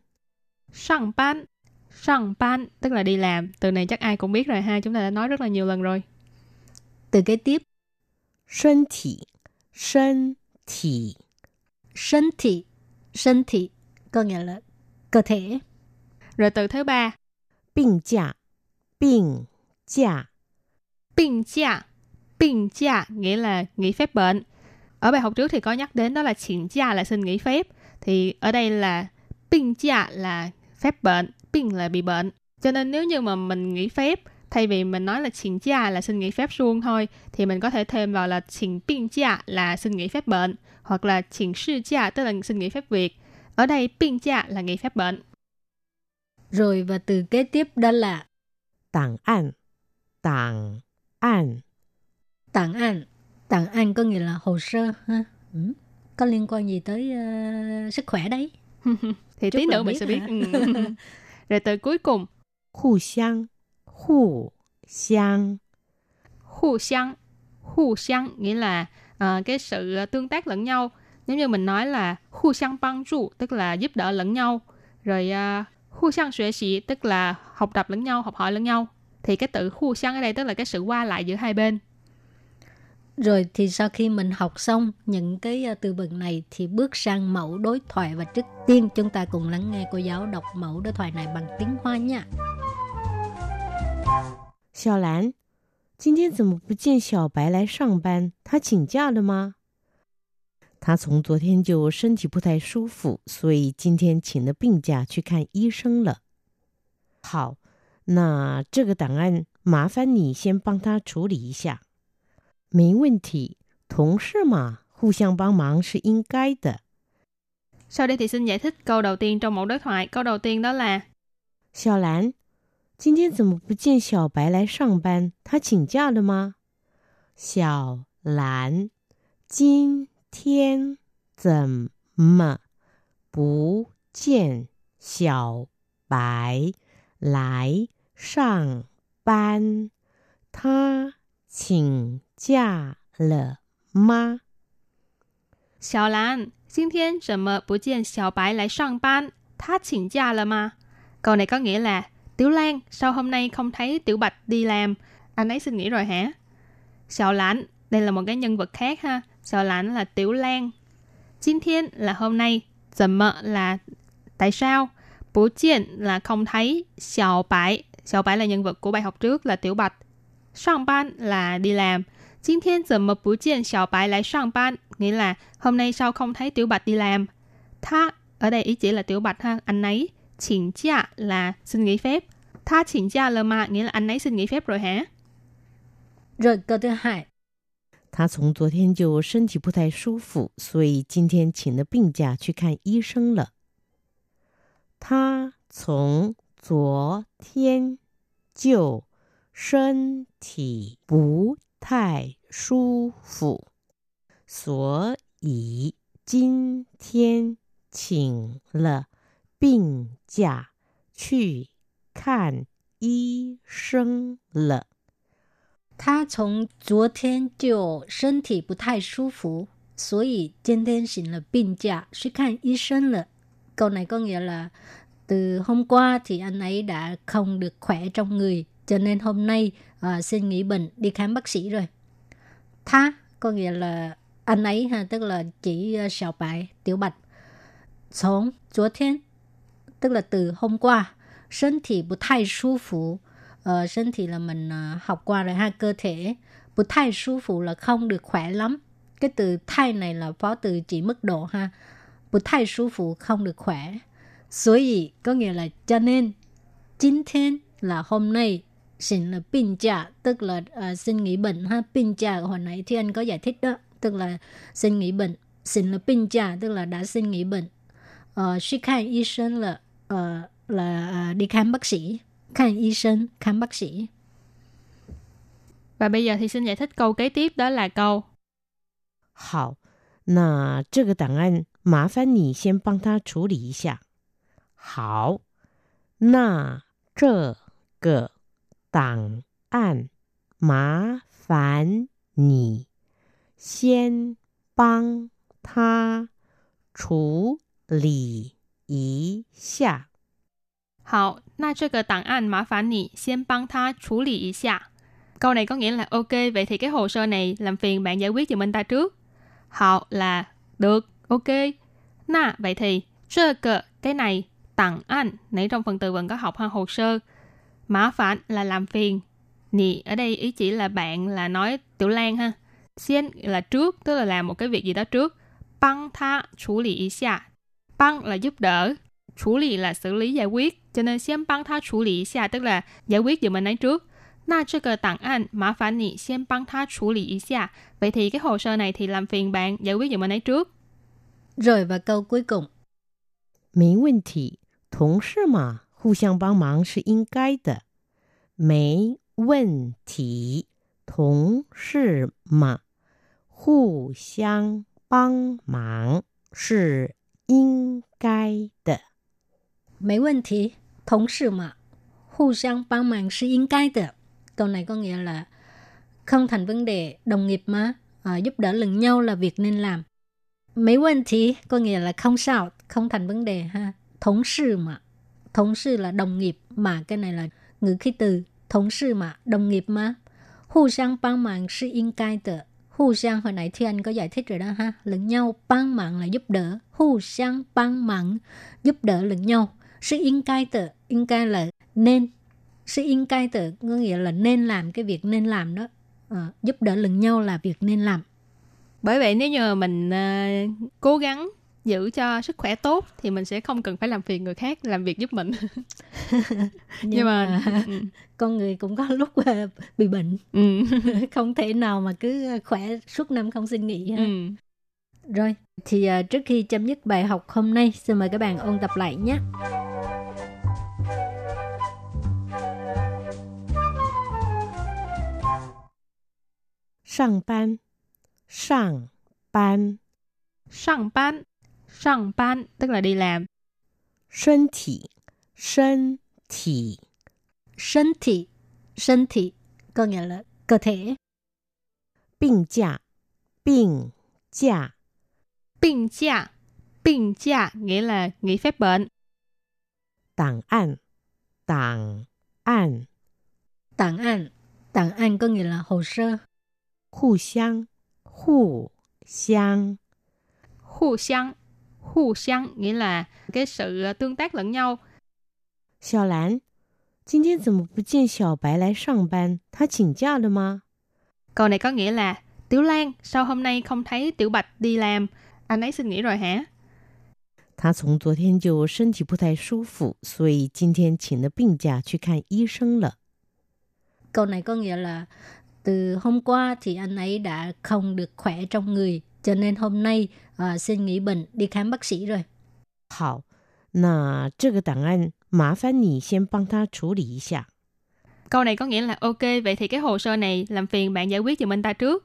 sang ban sang ban tức là đi làm. Từ này chắc ai cũng biết rồi ha. Chúng ta đã nói rất là nhiều lần rồi. Từ kế tiếp. 身体，身体， 身体身体có nghĩa là cơ thể Rồi từ thứ ba 病假，病假， bệnh giả. Bệnh giả nghĩa là nghỉ phép bệnh. Ở bài học trước thì có nhắc đến đó là请假là xin nghỉ phép. Thì ở đây là bệnh giả là phép bệnh, bệnh là bị bệnh. Cho nên nếu như mà mình nghỉ phép thay vì mình nói là请假là xin nghỉ phép suông thôi thì mình có thể thêm vào là请bệnh giả là xin nghỉ phép bệnh hoặc là请事假tức là xin nghỉ phép việc. Ở đây bệnh giả là nghỉ phép bệnh. rồi và từ kế tiếp đó là 档案，档案， tặng an tặng an có nghĩa là hồ sơ ha ừ. có liên quan gì tới ờ, sức khỏe đấy thì Chút tí là nữa mình biết sẽ biết. hả? Ừ. Rồi từ cuối cùng 互相，互相， hù xiang hù xiang nghĩa là à, cái sự tương tác lẫn nhau nếu như mình nói là hù xiang bang trụ tức là giúp đỡ lẫn nhau rồi uh, hù xiang xuế xỉ tức là học tập lẫn nhau học hỏi lẫn nhau thì cái từ hù xiang ở đây tức là cái sự qua lại giữa hai bên rồi thì sau khi mình học xong những cái ờ, từ vựng này thì bước sang mẫu đối thoại và trước tiên chúng ta cùng lắng nghe cô giáo đọc mẫu đối thoại này bằng tiếng hoa nha 小兰，今天怎么不见小白来上班？他请假了吗？他从昨天就身体不太舒服，所以今天请了病假去看医生了。好，那这个档案麻烦你先帮他处理一下。没问题，同事嘛，互相帮忙是应该的。sau đây thì xin giải thích câu đầu tiên trong mẫu đối thoại câu đầu tiên đó là 小兰，今天怎么不见小白来上班？他请假了吗？小兰，今天怎么不见小白来上班？他请假了吗？小兰今天怎么不见小白来上班他请假了吗 câu này có nghĩa là Tiểu Lan, sao hôm nay không thấy Tiểu Bạch đi làm? Anh ấy suy nghĩ rồi hả? Sợ lãnh, đây là một cái nhân vật khác ha. Sợ lãnh là Tiểu Lan. Chính thiên là hôm nay. Dầm mợ là tại sao? Bố chiên là không thấy. Sợ bãi. Sợ bãi là nhân vật của bài học trước là Tiểu Bạch. Sang ban là đi làm. Chính thiên dầm mợ bố chiên sợ bãi lại sang ban. Nghĩa là hôm nay sao không thấy Tiểu Bạch đi làm? Tha, ở đây ý chỉ là Tiểu Bạch ha, anh ấy 请假 là xin nghỉ phép. Tha 请假了吗 nghĩa là anh ấy xin nghỉ phép rồi hả? rồi câu thứ hai 他从昨天就身体不太舒服，所以今天请了病假去看医生了。他从昨天就身体不太舒服，所以今天请了 病假去看医生了。他从昨天就身体不太舒服，所以今天请了病假去看医生了。Câu này có nghĩa là từ hôm qua thì anh ấy đã không được khỏe trong người, cho nên hôm nay à, xin nghỉ bệnh đi khám bác sĩ rồi. Tha có nghĩa là anh ấy ha, tức là chỉ uh, Sào Bại, Tiểu Bạch.从昨天 tức là từ hôm qua thân thể bù thai su phủ ờ, thân thể là mình học qua rồi ha cơ thể bù thai su phủ là không được khỏe lắm。Cái từ thay này là phó từ chỉ mức độ ha bù thay su phủ không được khỏe。số gì có nghĩa là cho nên chính thiên là hôm nay xin là bình trả tức là uh, xin nghỉ bệnh ha bình trả hồi nãy thì anh có giải thích đó tức là xin nghỉ bệnh xin là bình trả tức là đã xin nghỉ bệnh。Ờ, uh, khai y uh, là uh, đi khám bác sĩ khám y sinh khám bác sĩ và bây giờ thì xin giải thích câu kế tiếp đó là câu 好，那这个档案麻烦你先帮他处理一下。好，那这个档案麻烦你先帮他处理 一下。好，那这个档案麻烦你先帮他处理一下。Câu này có nghĩa là ok, vậy thì cái hồ sơ này làm phiền bạn giải quyết giùm anh ta trước. Họ là được, ok. Na, vậy thì, sơ cờ, cái này, tặng anh, nãy trong phần từ vựng có học ha hồ sơ. Mã phản là làm phiền. Nì, ở đây ý chỉ là bạn là nói Tiểu Lan ha. Xiên là trước, tức là làm một cái việc gì đó trước. Băng tha,处理一下. Băng là giúp đỡ.处lý là xử lý giải quyết. Cho nên xiên băng tha 处理一下 tức là giải quyết giùm anh ấy trước. 那这个档案麻烦你先帮他处理一下. Vậy thì cái hồ sơ này thì làm phiền bạn giải quyết giùm anh ấy trước. Rồi và câu cuối cùng. 没问题，同事嘛，互相帮忙是应该的。没问题，同事嘛，互相帮忙是 应该的。没问题，同事嘛，互相帮忙是应该的。Câu này có nghĩa là không thành vấn đề, đồng nghiệp mà, à, giúp đỡ lẫn nhau là việc nên làm. Mấy vấn thì có nghĩa là không sao, không thành vấn đề ha. Thống sư mà, thống sư là đồng nghiệp mà cái này là ngữ khí từ thống sư mà, đồng nghiệp mà. Hù sang帮忙是应该的. Hu sang hồi nãy thì anh có giải thích rồi đó ha. Lẫn nhau băng mạng là giúp đỡ. Hu sang băng mạng giúp đỡ lẫn nhau. Sự yên cai tự, yên cai là nên. Sự yên cai tự có nghĩa là nên làm cái việc nên làm đó. À, giúp đỡ lẫn nhau là việc nên làm. Bởi vậy nếu như mình uh, cố gắng giữ cho sức khỏe tốt thì mình sẽ không cần phải làm phiền người khác làm việc giúp mình. Nhưng, nhưng mà, mà ừ, ừ. con người cũng có lúc ờ, bị bệnh. Ừ. Không thể nào mà cứ khỏe suốt năm không xin nghỉ rồi thì ờ, trước khi chấm dứt bài học hôm nay xin mời các bạn ôn tập lại nhé. Sang ban, sang ban, sang ban Sang ban tức là đi làm. Sân thị, sân thị. Sân thị, sân thị có nghĩa là cơ thể. Bình giả, bình giả. Bình giả, bình giả nghĩa là nghỉ phép bệnh. Tảng an, tảng an. Tảng an, tảng an có nghĩa là hồ sơ. Hù xiang, hù xiang. Hù xiang 互相 nghĩa là cái sự tương tác lẫn nhau. 小兰，今天怎么不见小白来上班？他请假了吗？Câu này có nghĩa là Tiểu Lan, sao hôm nay không thấy Tiểu Bạch đi làm? Anh ấy xin nghỉ rồi hả? 他从昨天就身体不太舒服，所以今天请了病假去看医生了。Câu này có nghĩa là từ hôm qua thì anh ấy đã không được khỏe trong người, cho nên hôm nay uh, xin nghỉ bệnh đi khám bác sĩ rồi. 好，那这个档案麻烦你先帮他处理一下。Câu này có nghĩa là ok, vậy thì cái hồ sơ này làm phiền bạn giải quyết giùm anh ta trước.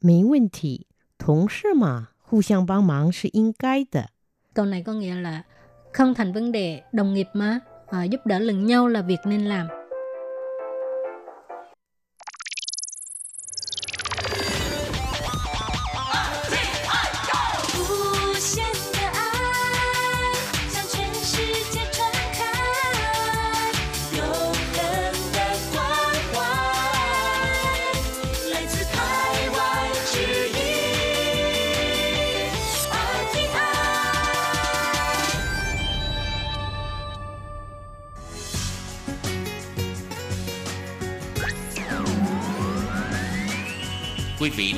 没问题，同事嘛，互相帮忙是应该的。 Câu này có nghĩa là không thành vấn đề, đồng nghiệp mà, à, giúp đỡ lẫn nhau là việc nên làm.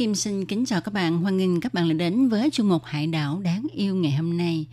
Kim xin kính chào các bạn. Hoan nghênh các bạn đã đến với chương mục Hải đảo đáng yêu ngày hôm nay.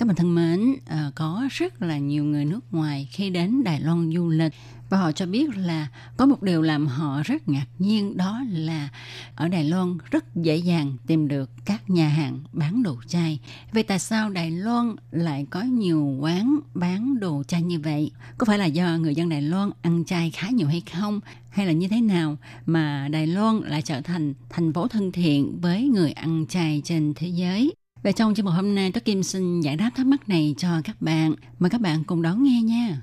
Các bạn thân mến, ờ, có rất là nhiều người nước ngoài khi đến Đài Loan du lịch và họ cho biết là có một điều làm họ rất ngạc nhiên đó là ở Đài Loan rất dễ dàng tìm được các nhà hàng bán đồ chay. Vậy tại sao Đài Loan lại có nhiều quán bán đồ chay như vậy? Có phải là do người dân Đài Loan ăn chay khá nhiều hay không? Hay là như thế nào mà Đài Loan lại trở thành thành phố thân thiện với người ăn chay trên thế giới? Và trong chương mục hôm nay, tôi Kim xin giải đáp thắc mắc này cho các bạn. Mời các bạn cùng đón nghe nha.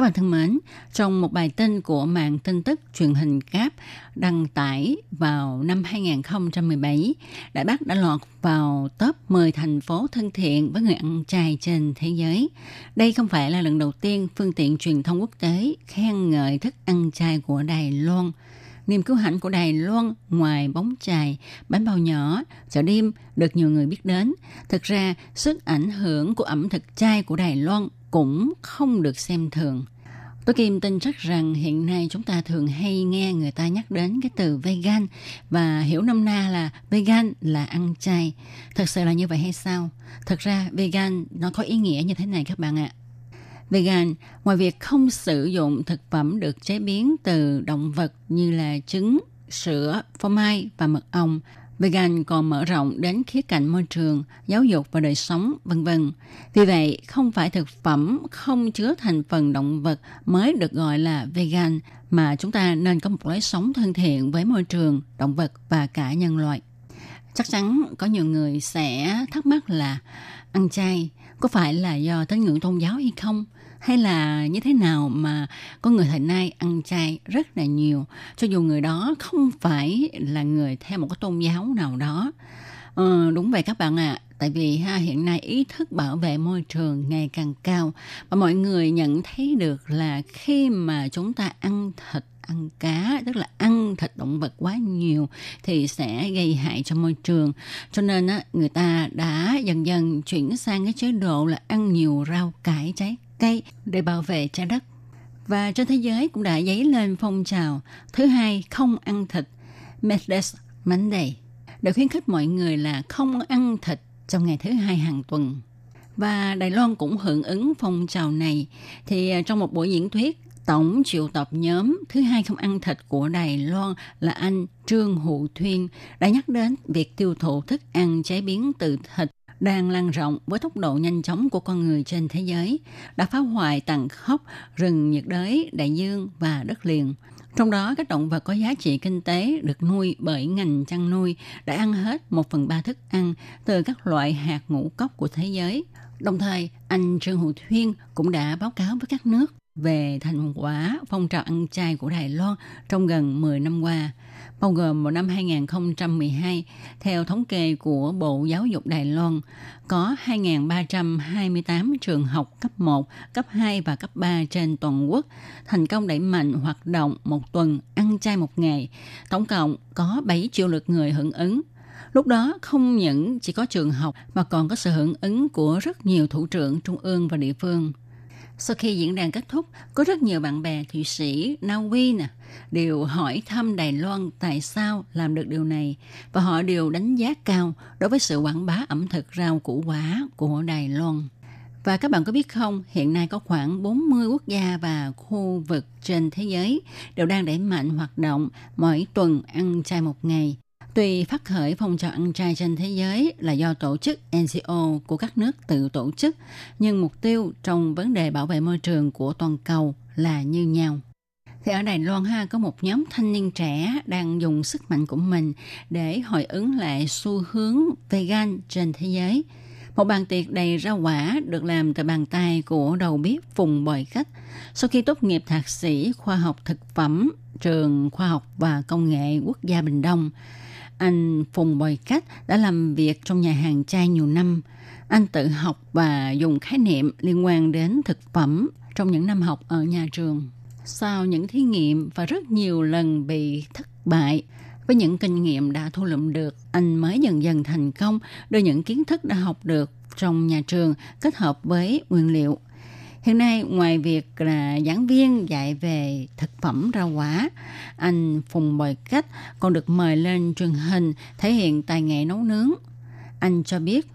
Các bạn thân mến, trong một bài tin của mạng tin tức truyền hình cáp đăng tải vào năm 2017, Đài Bắc đã lọt vào top 10 thành phố thân thiện với người ăn chay trên thế giới. Đây không phải là lần đầu tiên phương tiện truyền thông quốc tế khen ngợi thức ăn chay của Đài Loan. Niềm cứu hãnh của Đài Loan ngoài bóng chài, bánh bao nhỏ, chợ đêm được nhiều người biết đến. Thực ra, sức ảnh hưởng của ẩm thực chay của Đài Loan cũng không được xem thường. Tôi Kim tin chắc rằng hiện nay chúng ta thường hay nghe người ta nhắc đến cái từ vegan và hiểu nôm na là vegan là ăn chay. Thật sự là như vậy hay sao? Thật ra vegan nó có ý nghĩa như thế này các bạn ạ. Vegan, ngoài việc không sử dụng thực phẩm được chế biến từ động vật như là trứng, sữa, phô mai và mật ong, Vegan còn mở rộng đến khía cạnh môi trường, giáo dục và đời sống, vân vân. Vì vậy, không phải thực phẩm không chứa thành phần động vật mới được gọi là vegan, mà chúng ta nên có một lối sống thân thiện với môi trường, động vật và cả nhân loại. Chắc chắn có nhiều người sẽ thắc mắc là ăn chay có phải là do tín ngưỡng tôn giáo hay không? Hay là như thế nào mà có người thời nay ăn chay rất là nhiều? Cho dù người đó không phải là người theo một cái tôn giáo nào đó. Ừ, đúng vậy các bạn ạ. À. tại vì ha hiện nay ý thức bảo vệ môi trường ngày càng cao. Và mọi người nhận thấy được là khi mà chúng ta ăn thịt ăn cá tức là ăn thịt động vật quá nhiều thì sẽ gây hại cho môi trường. Cho nên á người ta đã dần dần chuyển sang cái chế độ là ăn nhiều rau cải trái cây để bảo vệ trái đất. Và trên thế giới cũng đã dấy lên phong trào thứ hai không ăn thịt, Meatless Monday, để khuyến khích mọi người là không ăn thịt trong ngày thứ hai hàng tuần. Và Đài Loan cũng hưởng ứng phong trào này. Thì à, trong một buổi diễn thuyết, tổng triệu tập nhóm thứ hai không ăn thịt của Đài Loan là anh Trương Hữu Thuyên đã nhắc đến việc tiêu thụ thức ăn chế biến từ thịt đang lan rộng với tốc độ nhanh chóng của con người trên thế giới, đã phá hoại tàn khốc rừng nhiệt đới, đại dương và đất liền. Trong đó, các động vật có giá trị kinh tế được nuôi bởi ngành chăn nuôi đã ăn hết một phần ba thức ăn từ các loại hạt ngũ cốc của thế giới. Đồng thời, anh Trương Hữu Thuyên cũng đã báo cáo với các nước về thành quả phong trào ăn chay của Đài Loan trong gần 10 năm qua bao gồm vào năm 2012, theo thống kê của Bộ Giáo dục Đài Loan, có 2.328 trường học cấp 1, cấp 2 và cấp 3 trên toàn quốc thành công đẩy mạnh hoạt động một tuần ăn chay một ngày. Tổng cộng có 7 triệu lượt người hưởng ứng. Lúc đó không những chỉ có trường học mà còn có sự hưởng ứng của rất nhiều thủ trưởng trung ương và địa phương. Sau khi diễn đàn kết thúc, có rất nhiều bạn bè Thụy Sĩ, Na Uy nè, đều hỏi thăm Đài Loan tại sao làm được điều này và họ đều đánh giá cao đối với sự quảng bá ẩm thực rau củ quả của Đài Loan. Và các bạn có biết không, hiện nay có khoảng 40 quốc gia và khu vực trên thế giới đều đang đẩy mạnh hoạt động mỗi tuần ăn chay một ngày Tuy phát khởi phong trào ăn chay trên thế giới là do tổ chức NGO của các nước tự tổ chức, nhưng mục tiêu trong vấn đề bảo vệ môi trường của toàn cầu là như nhau. Thì ở Đài Loan ha có một nhóm thanh niên trẻ đang dùng sức mạnh của mình để hồi ứng lại xu hướng vegan trên thế giới. Một bàn tiệc đầy rau quả được làm từ bàn tay của đầu bếp Phùng Bồi Khách. Sau khi tốt nghiệp thạc sĩ khoa học thực phẩm, trường khoa học và công nghệ quốc gia Bình Đông, anh Phùng Bồi Cách đã làm việc trong nhà hàng chai nhiều năm. Anh tự học và dùng khái niệm liên quan đến thực phẩm trong những năm học ở nhà trường. Sau những thí nghiệm và rất nhiều lần bị thất bại, với những kinh nghiệm đã thu lượm được, anh mới dần dần thành công đưa những kiến thức đã học được trong nhà trường kết hợp với nguyên liệu. Hiện nay, ngoài việc là giảng viên dạy về thực phẩm rau quả, anh Phùng Bồi Cách còn được mời lên truyền hình thể hiện tài nghệ nấu nướng. Anh cho biết,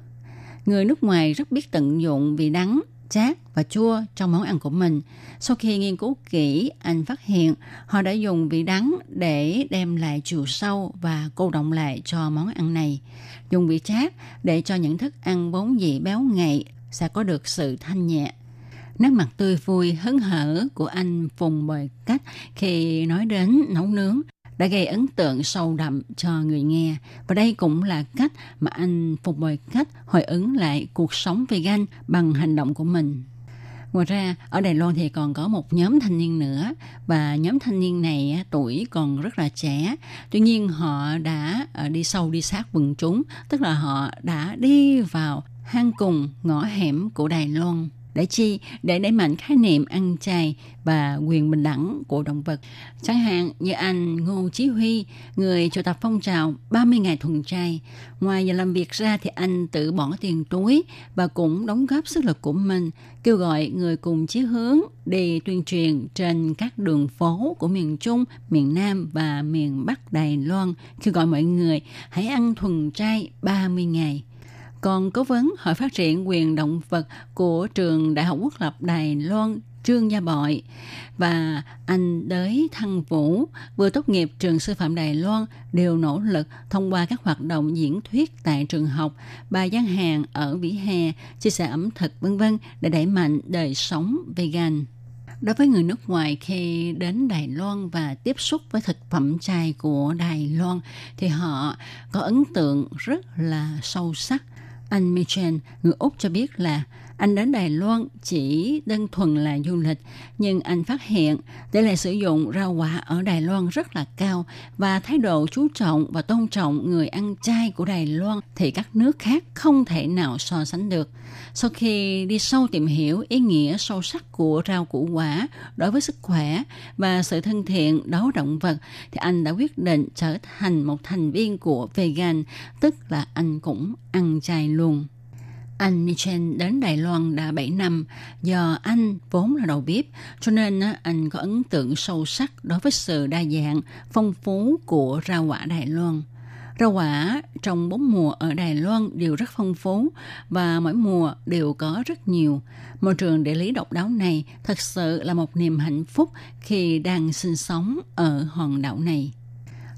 người nước ngoài rất biết tận dụng vị đắng chát và chua trong món ăn của mình. Sau khi nghiên cứu kỹ, anh phát hiện họ đã dùng vị đắng để đem lại chiều sâu và cô động lại cho món ăn này. Dùng vị chát để cho những thức ăn vốn dị béo ngậy sẽ có được sự thanh nhẹ. Nét mặt tươi vui, hứng hở của anh Phùng Bồi Cách khi nói đến nấu nướng đã gây ấn tượng sâu đậm cho người nghe. Và đây cũng là cách mà anh phùng bồi cách hồi ứng lại cuộc sống vegan bằng hành động của mình. Ngoài ra, ở Đài Loan thì còn có một nhóm thanh niên nữa và nhóm thanh niên này tuổi còn rất là trẻ. Tuy nhiên họ đã ờ, đi sâu đi sát quần chúng, tức là họ đã đi vào hang cùng ngõ hẻm của Đài Loan để chi? Để đẩy mạnh khái niệm ăn chay và quyền bình đẳng của động vật. Chẳng hạn như anh Ngô Chí Huy, người triệu tập phong trào 30 ngày thuần chay. Ngoài giờ làm việc ra thì anh tự bỏ tiền túi và cũng đóng góp sức lực của mình, kêu gọi người cùng chí hướng đi tuyên truyền trên các đường phố của miền Trung, miền Nam và miền Bắc Đài Loan, kêu gọi mọi người hãy ăn thuần chay 30 ngày còn cố vấn Hội Phát triển quyền động vật của trường Đại học Quốc lập Đài Loan Trương Gia Bội và anh Đới Thăng Vũ vừa tốt nghiệp trường sư phạm Đài Loan đều nỗ lực thông qua các hoạt động diễn thuyết tại trường học, bài gian hàng ở vỉa hè, chia sẻ ẩm thực vân vân để đẩy mạnh đời sống vegan. Đối với người nước ngoài khi đến Đài Loan và tiếp xúc với thực phẩm chay của Đài Loan thì họ có ấn tượng rất là sâu sắc anh Michel, người Úc cho biết là anh đến Đài Loan chỉ đơn thuần là du lịch, nhưng anh phát hiện tỷ lệ sử dụng rau quả ở Đài Loan rất là cao và thái độ chú trọng và tôn trọng người ăn chay của Đài Loan thì các nước khác không thể nào so sánh được. Sau khi đi sâu tìm hiểu ý nghĩa sâu sắc của rau củ quả đối với sức khỏe và sự thân thiện đối với động vật, thì anh đã quyết định trở thành một thành viên của vegan, tức là anh cũng ăn chay luôn. Anh Michel đến Đài Loan đã 7 năm, do anh vốn là đầu bếp, cho nên anh có ấn tượng sâu sắc đối với sự đa dạng, phong phú của rau quả Đài Loan. Rau quả trong bốn mùa ở Đài Loan đều rất phong phú và mỗi mùa đều có rất nhiều. Môi trường địa lý độc đáo này thật sự là một niềm hạnh phúc khi đang sinh sống ở hòn đảo này.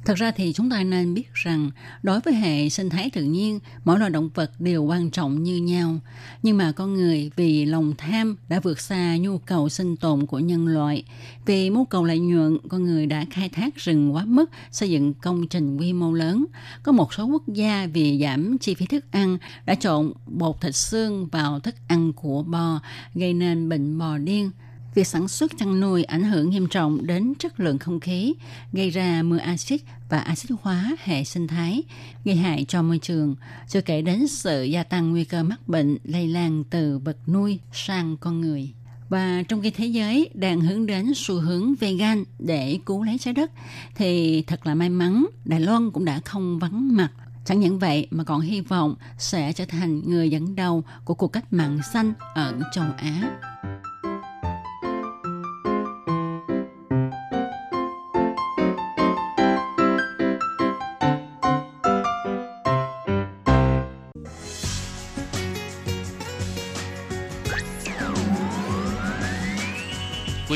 Thật ra thì chúng ta nên biết rằng đối với hệ sinh thái tự nhiên, mỗi loài động vật đều quan trọng như nhau. Nhưng mà con người vì lòng tham đã vượt xa nhu cầu sinh tồn của nhân loại. Vì mưu cầu lợi nhuận, con người đã khai thác rừng quá mức, xây dựng công trình quy mô lớn. Có một số quốc gia vì giảm chi phí thức ăn đã trộn bột thịt xương vào thức ăn của bò, gây nên bệnh bò điên – Việc sản xuất chăn nuôi ảnh hưởng nghiêm trọng đến chất lượng không khí, gây ra mưa axit và axit hóa hệ sinh thái, gây hại cho môi trường, chưa kể đến sự gia tăng nguy cơ mắc bệnh lây lan từ vật nuôi sang con người. Và trong khi thế giới đang hướng đến xu hướng vegan để cứu lấy trái đất, thì thật là may mắn Đài Loan cũng đã không vắng mặt Chẳng những vậy mà còn hy vọng sẽ trở thành người dẫn đầu của cuộc cách mạng xanh ở châu Á.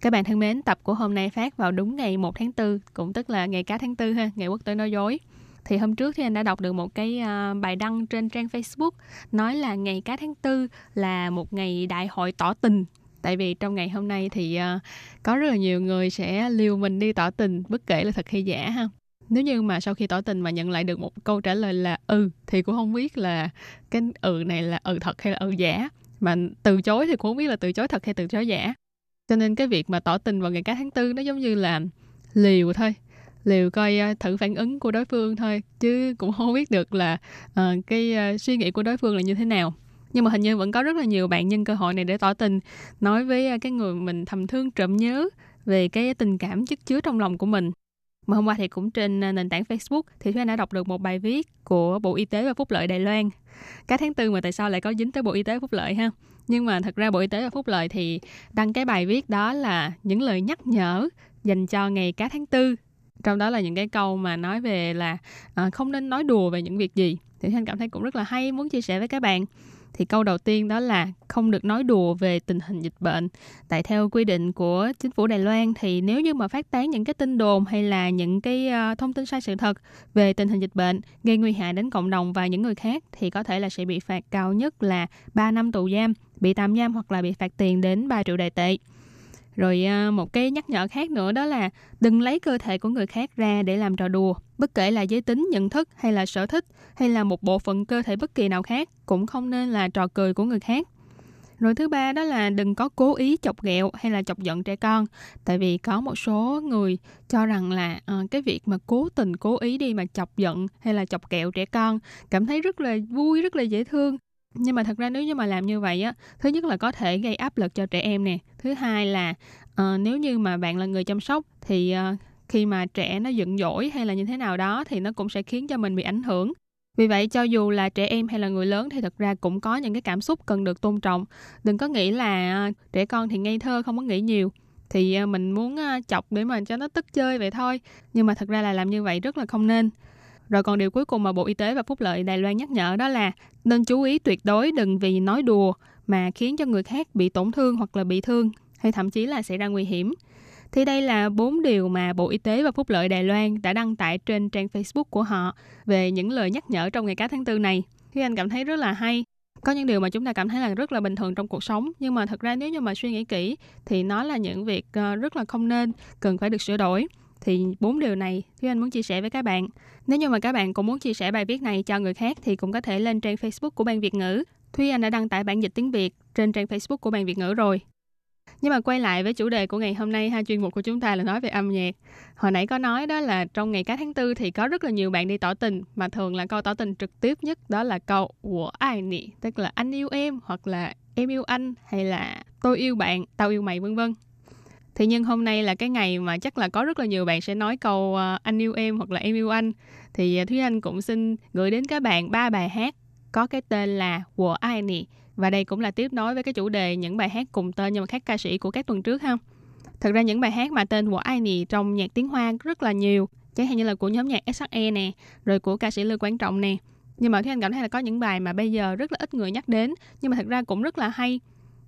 Các bạn thân mến, tập của hôm nay phát vào đúng ngày 1 tháng 4, cũng tức là ngày cá tháng 4 ha, ngày quốc tế nói dối. Thì hôm trước thì anh đã đọc được một cái à, bài đăng trên trang Facebook nói là ngày cá tháng 4 là một ngày đại hội tỏ tình. Tại vì trong ngày hôm nay thì à, có rất là nhiều người sẽ liều mình đi tỏ tình bất kể là thật hay giả ha nếu như mà sau khi tỏ tình mà nhận lại được một câu trả lời là ừ thì cũng không biết là cái ừ này là ừ thật hay là ừ giả mà từ chối thì cũng không biết là từ chối thật hay từ chối giả cho nên cái việc mà tỏ tình vào ngày cá tháng tư nó giống như là liều thôi liều coi ờ, thử phản ứng của đối phương thôi chứ cũng không biết được là uh, cái uh, suy nghĩ của đối phương là như thế nào nhưng mà hình như vẫn có rất là nhiều bạn nhân cơ hội này để tỏ tình nói với uh, cái người mình thầm thương trộm nhớ về cái tình cảm chất chứa trong lòng của mình mà hôm qua thì cũng trên nền tảng Facebook thì Thúy Anh đã đọc được một bài viết của Bộ Y tế và Phúc lợi Đài Loan. Cả tháng tư mà tại sao lại có dính tới Bộ Y tế Phúc lợi ha? Nhưng mà thật ra Bộ Y tế và Phúc lợi thì đăng cái bài viết đó là những lời nhắc nhở dành cho ngày cá tháng tư. Trong đó là những cái câu mà nói về là à, không nên nói đùa về những việc gì. Thì thanh Anh cảm thấy cũng rất là hay muốn chia sẻ với các bạn thì câu đầu tiên đó là không được nói đùa về tình hình dịch bệnh. Tại theo quy định của chính phủ Đài Loan thì nếu như mà phát tán những cái tin đồn hay là những cái ờ, thông tin sai sự thật về tình hình dịch bệnh gây nguy hại đến cộng đồng và những người khác thì có thể là sẽ bị phạt cao nhất là 3 năm tù giam, bị tạm giam hoặc là bị phạt tiền đến 3 triệu đại tệ. Rồi ờ, một cái nhắc nhở khác nữa đó là đừng lấy cơ thể của người khác ra để làm trò đùa. Bất kể là giới tính, nhận thức hay là sở thích hay là một bộ phận cơ thể bất kỳ nào khác cũng không nên là trò cười của người khác. Rồi thứ ba đó là đừng có cố ý chọc ghẹo hay là chọc giận trẻ con. Tại vì có một số người cho rằng là ờ, cái việc mà cố tình cố ý đi mà chọc giận hay là chọc ghẹo trẻ con cảm thấy rất là vui, rất là dễ thương nhưng mà thật ra nếu như mà làm như vậy á thứ nhất là có thể gây áp lực cho trẻ em nè. Thứ hai là uh, nếu như mà bạn là người chăm sóc thì uh, khi mà trẻ nó giận dỗi hay là như thế nào đó thì nó cũng sẽ khiến cho mình bị ảnh hưởng. Vì vậy cho dù là trẻ em hay là người lớn thì thật ra cũng có những cái cảm xúc cần được tôn trọng. Đừng có nghĩ là uh, trẻ con thì ngây thơ không có nghĩ nhiều. Thì uh, mình muốn uh, chọc để mà cho nó tức chơi vậy thôi. Nhưng mà thật ra là làm như vậy rất là không nên rồi còn điều cuối cùng mà Bộ Y tế và Phúc lợi Đài Loan nhắc nhở đó là nên chú ý tuyệt đối đừng vì nói đùa mà khiến cho người khác bị tổn thương hoặc là bị thương hay thậm chí là xảy ra nguy hiểm. Thì đây là bốn điều mà Bộ Y tế và Phúc lợi Đài Loan đã đăng tải trên trang Facebook của họ về những lời nhắc nhở trong ngày cá tháng tư này. Thì anh cảm thấy rất là hay. Có những điều mà chúng ta cảm thấy là rất là bình thường trong cuộc sống, nhưng mà thật ra nếu như mà suy nghĩ kỹ thì nó là những việc ờ, rất là không nên, cần phải được sửa đổi thì bốn điều này Thúy Anh muốn chia sẻ với các bạn. Nếu như mà các bạn cũng muốn chia sẻ bài viết này cho người khác thì cũng có thể lên trang Facebook của Ban Việt ngữ. Thúy Anh đã đăng tải bản dịch tiếng Việt trên trang Facebook của Ban Việt ngữ rồi. Nhưng mà quay lại với chủ đề của ngày hôm nay, hai chuyên mục của chúng ta là nói về âm nhạc. Hồi nãy có nói đó là trong ngày cá tháng tư thì có rất là nhiều bạn đi tỏ tình, mà thường là câu tỏ tình trực tiếp nhất đó là câu của ai nị, tức là anh yêu em hoặc là em yêu anh hay là tôi yêu bạn, tao yêu mày vân vân thế nhưng hôm nay là cái ngày mà chắc là có rất là nhiều bạn sẽ nói câu ờ, anh yêu em hoặc là em yêu anh. Thì ờ, Thúy Anh cũng xin gửi đến các bạn ba bài hát có cái tên là Của ai nì. Và đây cũng là tiếp nối với cái chủ đề những bài hát cùng tên nhưng mà khác ca sĩ của các tuần trước ha. thực ra những bài hát mà tên của ai nì trong nhạc tiếng Hoa rất là nhiều. Chẳng hạn như là của nhóm nhạc SHE nè, rồi của ca sĩ Lưu Quang Trọng nè. Nhưng mà Thúy Anh cảm thấy là có những bài mà bây giờ rất là ít người nhắc đến, nhưng mà thật ra cũng rất là hay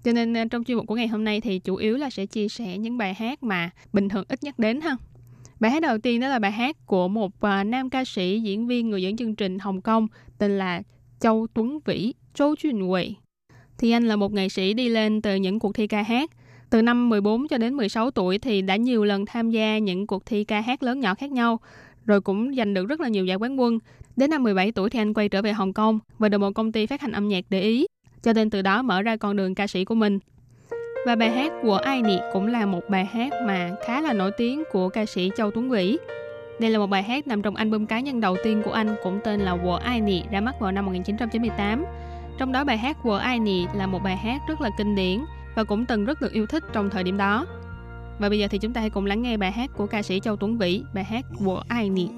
cho nên à, trong chuyên mục của ngày hôm nay thì chủ yếu là sẽ chia sẻ những bài hát mà bình thường ít nhắc đến ha. Bài hát đầu tiên đó là bài hát của một uh, nam ca sĩ, diễn viên, người dẫn chương trình Hồng Kông tên là Châu Tuấn Vĩ, Châu Chuyên Huệ. Thì anh là một nghệ sĩ đi lên từ những cuộc thi ca hát. Từ năm 14 cho đến 16 tuổi thì đã nhiều lần tham gia những cuộc thi ca hát lớn nhỏ khác nhau, rồi cũng giành được rất là nhiều giải quán quân. Đến năm 17 tuổi thì anh quay trở về Hồng Kông và được một công ty phát hành âm nhạc để ý cho nên từ đó mở ra con đường ca sĩ của mình. Và bài hát của Ai Nị cũng là một bài hát mà khá là nổi tiếng của ca sĩ Châu Tuấn Vĩ. Đây là một bài hát nằm trong album cá nhân đầu tiên của anh cũng tên là Wo Ai Nị ra mắt vào năm 1998. Trong đó bài hát Wo Ai Nị là một bài hát rất là kinh điển và cũng từng rất được yêu thích trong thời điểm đó. Và bây giờ thì chúng ta hãy cùng lắng nghe bài hát của ca sĩ Châu Tuấn Vĩ, bài hát Wo Ai Nị.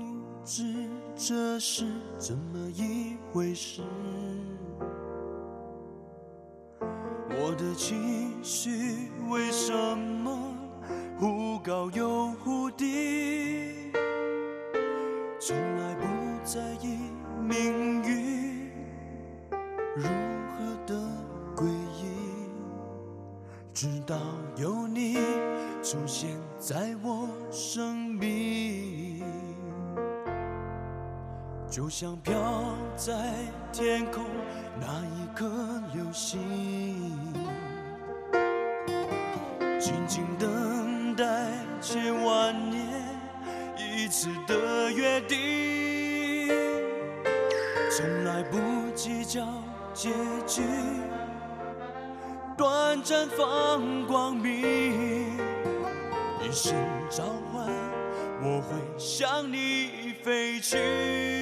这是怎么一回事？ 我的情绪为什么忽高又忽低？从来不在意命运如何的诡异，直到有你出现在我生命，就像飘在天空那一颗流星，静静等待千万年一次的约定，从来不计较结局，短暂放光明，一声召唤，我会向你飞去。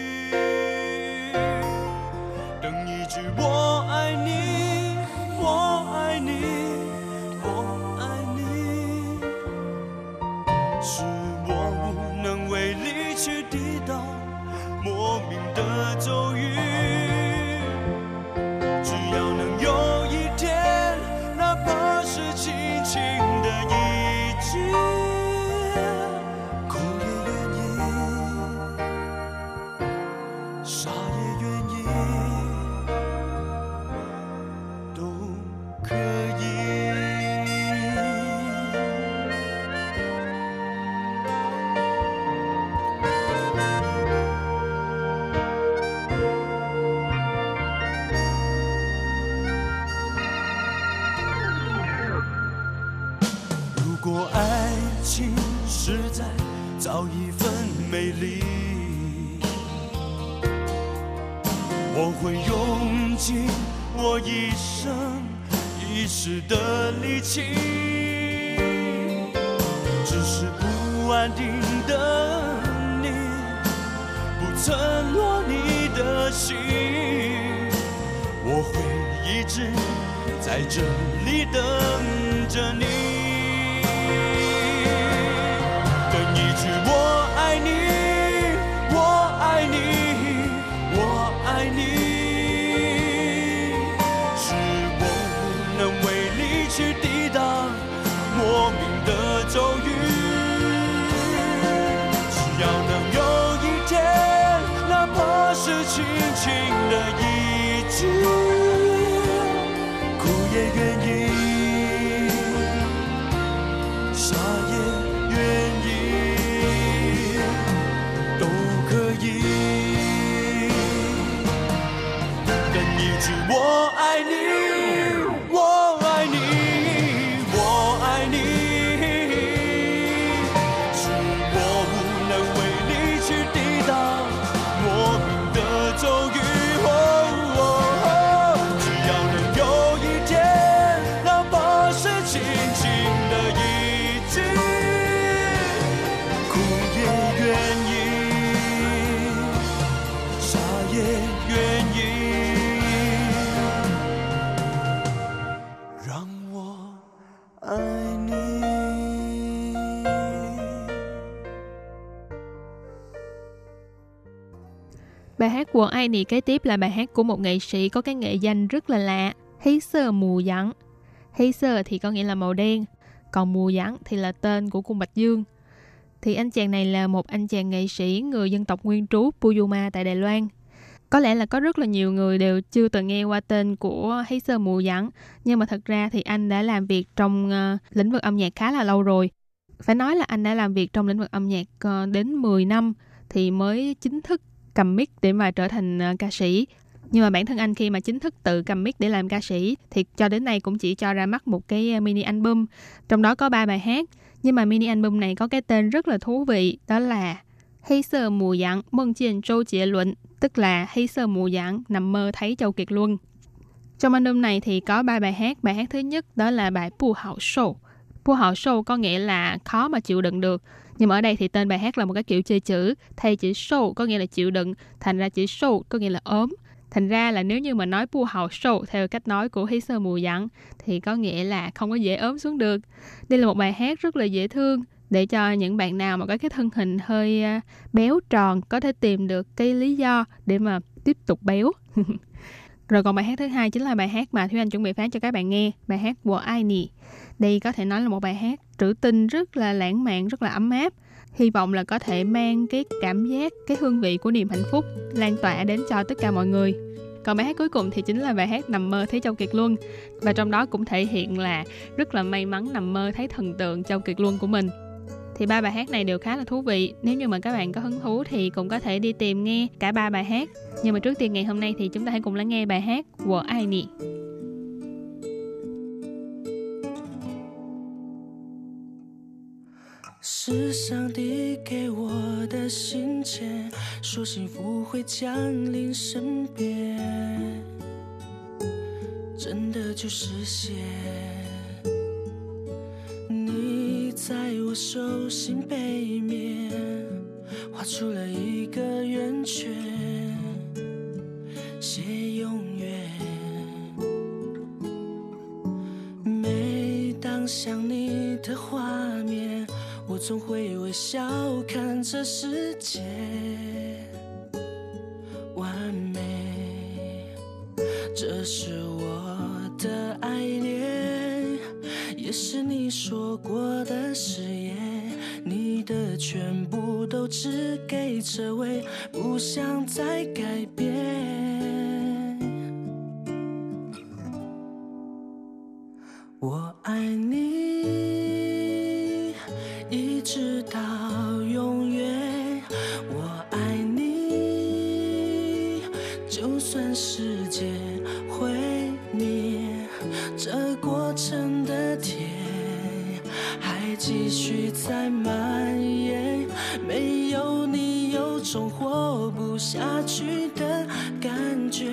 一世的力气，只是不安定的你，不曾落你的心，我会一直在这里。Của Annie kế tiếp là bài hát của một nghệ sĩ có cái nghệ danh rất là lạ. Hí sơ mù dẫn. Hí sơ thì có nghĩa là màu đen. Còn mù dẫn thì là tên của cung Bạch Dương. Thì anh chàng này là một anh chàng nghệ sĩ người dân tộc nguyên trú Puyuma tại Đài Loan. Có lẽ là có rất là nhiều người đều chưa từng nghe qua tên của Hí sơ mù dẫn, Nhưng mà thật ra thì anh đã làm việc trong uh, lĩnh vực âm nhạc khá là lâu rồi. Phải nói là anh đã làm việc trong lĩnh vực âm nhạc uh, đến 10 năm thì mới chính thức cầm mic để mà trở thành ờ, ca sĩ. Nhưng mà bản thân anh khi mà chính thức tự cầm mic để làm ca sĩ thì cho đến nay cũng chỉ cho ra mắt một cái ờ, mini album. Trong đó có ba bài hát. Nhưng mà mini album này có cái tên rất là thú vị, đó là Hay sơ mùa dạng mừng chiên châu Chia luận, tức là Hay sơ mùa dạng nằm mơ thấy Châu Kiệt Luân. Trong album này thì có ba bài hát. Bài hát thứ nhất đó là bài Pu Hảo Sâu. Pu Hảo Sâu có nghĩa là khó mà chịu đựng được. Nhưng mà ở đây thì tên bài hát là một cái kiểu chơi chữ. Thay chữ sâu có nghĩa là chịu đựng. Thành ra chữ sâu có nghĩa là ốm. Thành ra là nếu như mà nói bu hào sâu theo cách nói của Hí Sơ Mù Dặn, thì có nghĩa là không có dễ ốm xuống được. Đây là một bài hát rất là dễ thương, để cho những bạn nào mà có cái thân hình hơi à, béo tròn có thể tìm được cái lý do để mà tiếp tục béo. Rồi còn bài hát thứ hai chính là bài hát mà Thúy Anh chuẩn bị phát cho các bạn nghe, bài hát của Ai Nì. Đây có thể nói là một bài hát trữ tình rất là lãng mạn, rất là ấm áp. Hy vọng là có thể mang cái cảm giác, cái hương vị của niềm hạnh phúc lan tỏa đến cho tất cả mọi người. Còn bài hát cuối cùng thì chính là bài hát Nằm mơ thấy Châu Kiệt Luân. Và trong đó cũng thể hiện là rất là may mắn nằm mơ thấy thần tượng Châu Kiệt Luân của mình Thì ba bài hát này đều khá là thú vị. Nếu như mà các bạn có hứng thú thì cũng có thể đi tìm nghe cả ba bài hát. Nhưng mà trước tiên ngày hôm nay thì chúng ta hãy cùng lắng nghe bài hát Wo Ai Ni. 是上帝给我的信件，说幸福会降临身边，真的就实现。 在我手心背面画出了一个圆圈，写永远。每当想你的画面。我总会微笑看这世界完美，这是我的爱恋，是你说过的誓言。你的全部都只给这位，不想再改变。我爱你。一直到永远，我爱你。就算是继续在蔓延。没有你，有种活不下去的感觉。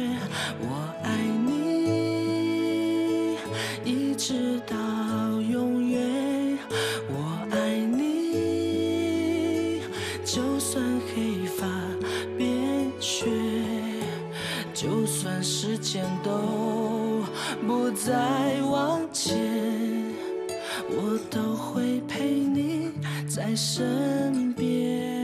我爱你，一直到永远。我爱你，就算黑发变雪，就算时间都不再往前，我都会陪你在身边。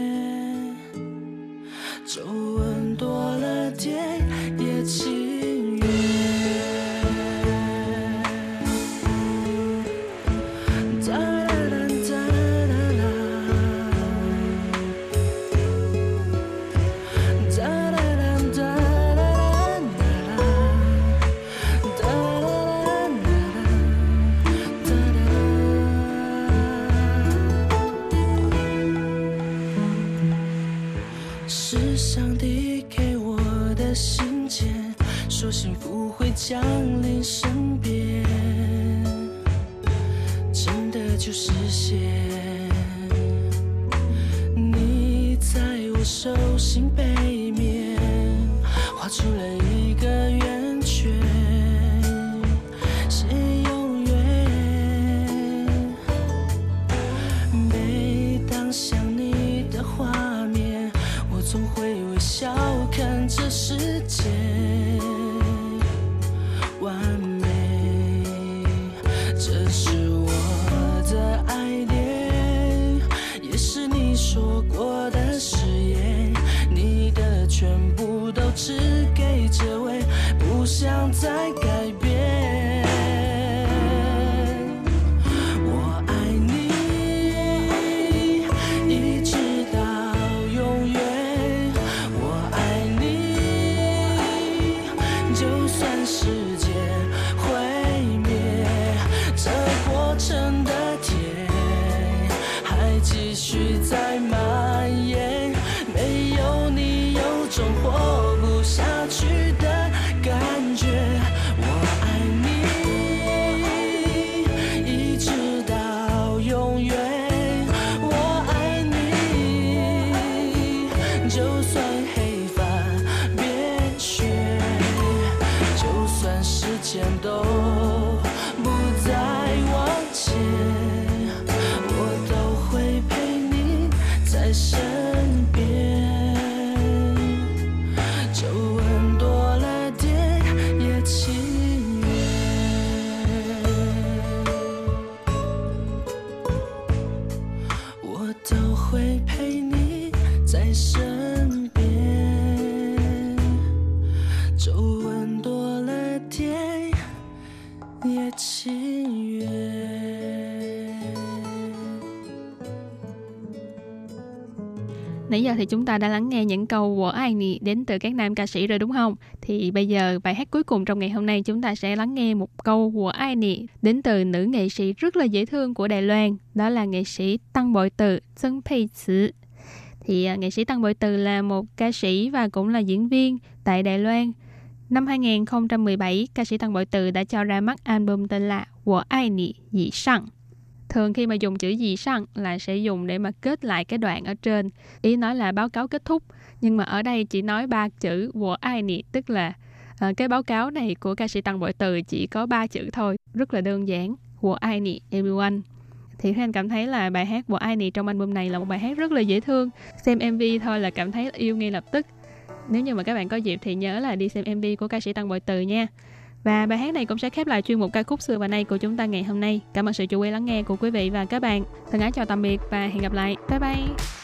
继续在蔓 Nãy giờ thì chúng ta đã lắng nghe những câu của ai nì đến từ các nam ca sĩ rồi đúng không? Thì bây giờ bài hát cuối cùng trong ngày hôm nay chúng ta sẽ lắng nghe một câu của ai nì đến từ nữ nghệ sĩ rất là dễ thương của Đài Loan. Đó là nghệ sĩ Tăng Bội Từ, Dân Pei Tử. Thì à, nghệ sĩ Tăng Bội Từ là một ca sĩ và cũng là diễn viên tại Đài Loan. Năm 2017, ca sĩ Tăng Bội Từ đã cho ra mắt album tên là Wo Ai Nì Dị Sang thường khi mà dùng chữ gì sang là sẽ dùng để mà kết lại cái đoạn ở trên. Ý nói là báo cáo kết thúc nhưng mà ở đây chỉ nói ba chữ của ai nị tức là uh, cái báo cáo này của ca sĩ tăng bội từ chỉ có ba chữ thôi rất là đơn giản của ai nị everyone? Thì Thanh cảm thấy là bài hát của ai nị trong album này là một bài hát rất là dễ thương. Xem MV thôi là cảm thấy yêu ngay lập tức. Nếu như mà các bạn có dịp thì nhớ là đi xem MV của ca sĩ Tăng Bội Từ nha và bài hát này cũng sẽ khép lại chuyên mục ca khúc xưa và nay của chúng ta ngày hôm nay. Cảm ơn sự chú ý lắng nghe của quý vị và các bạn. Thân ái chào tạm biệt và hẹn gặp lại. Bye bye.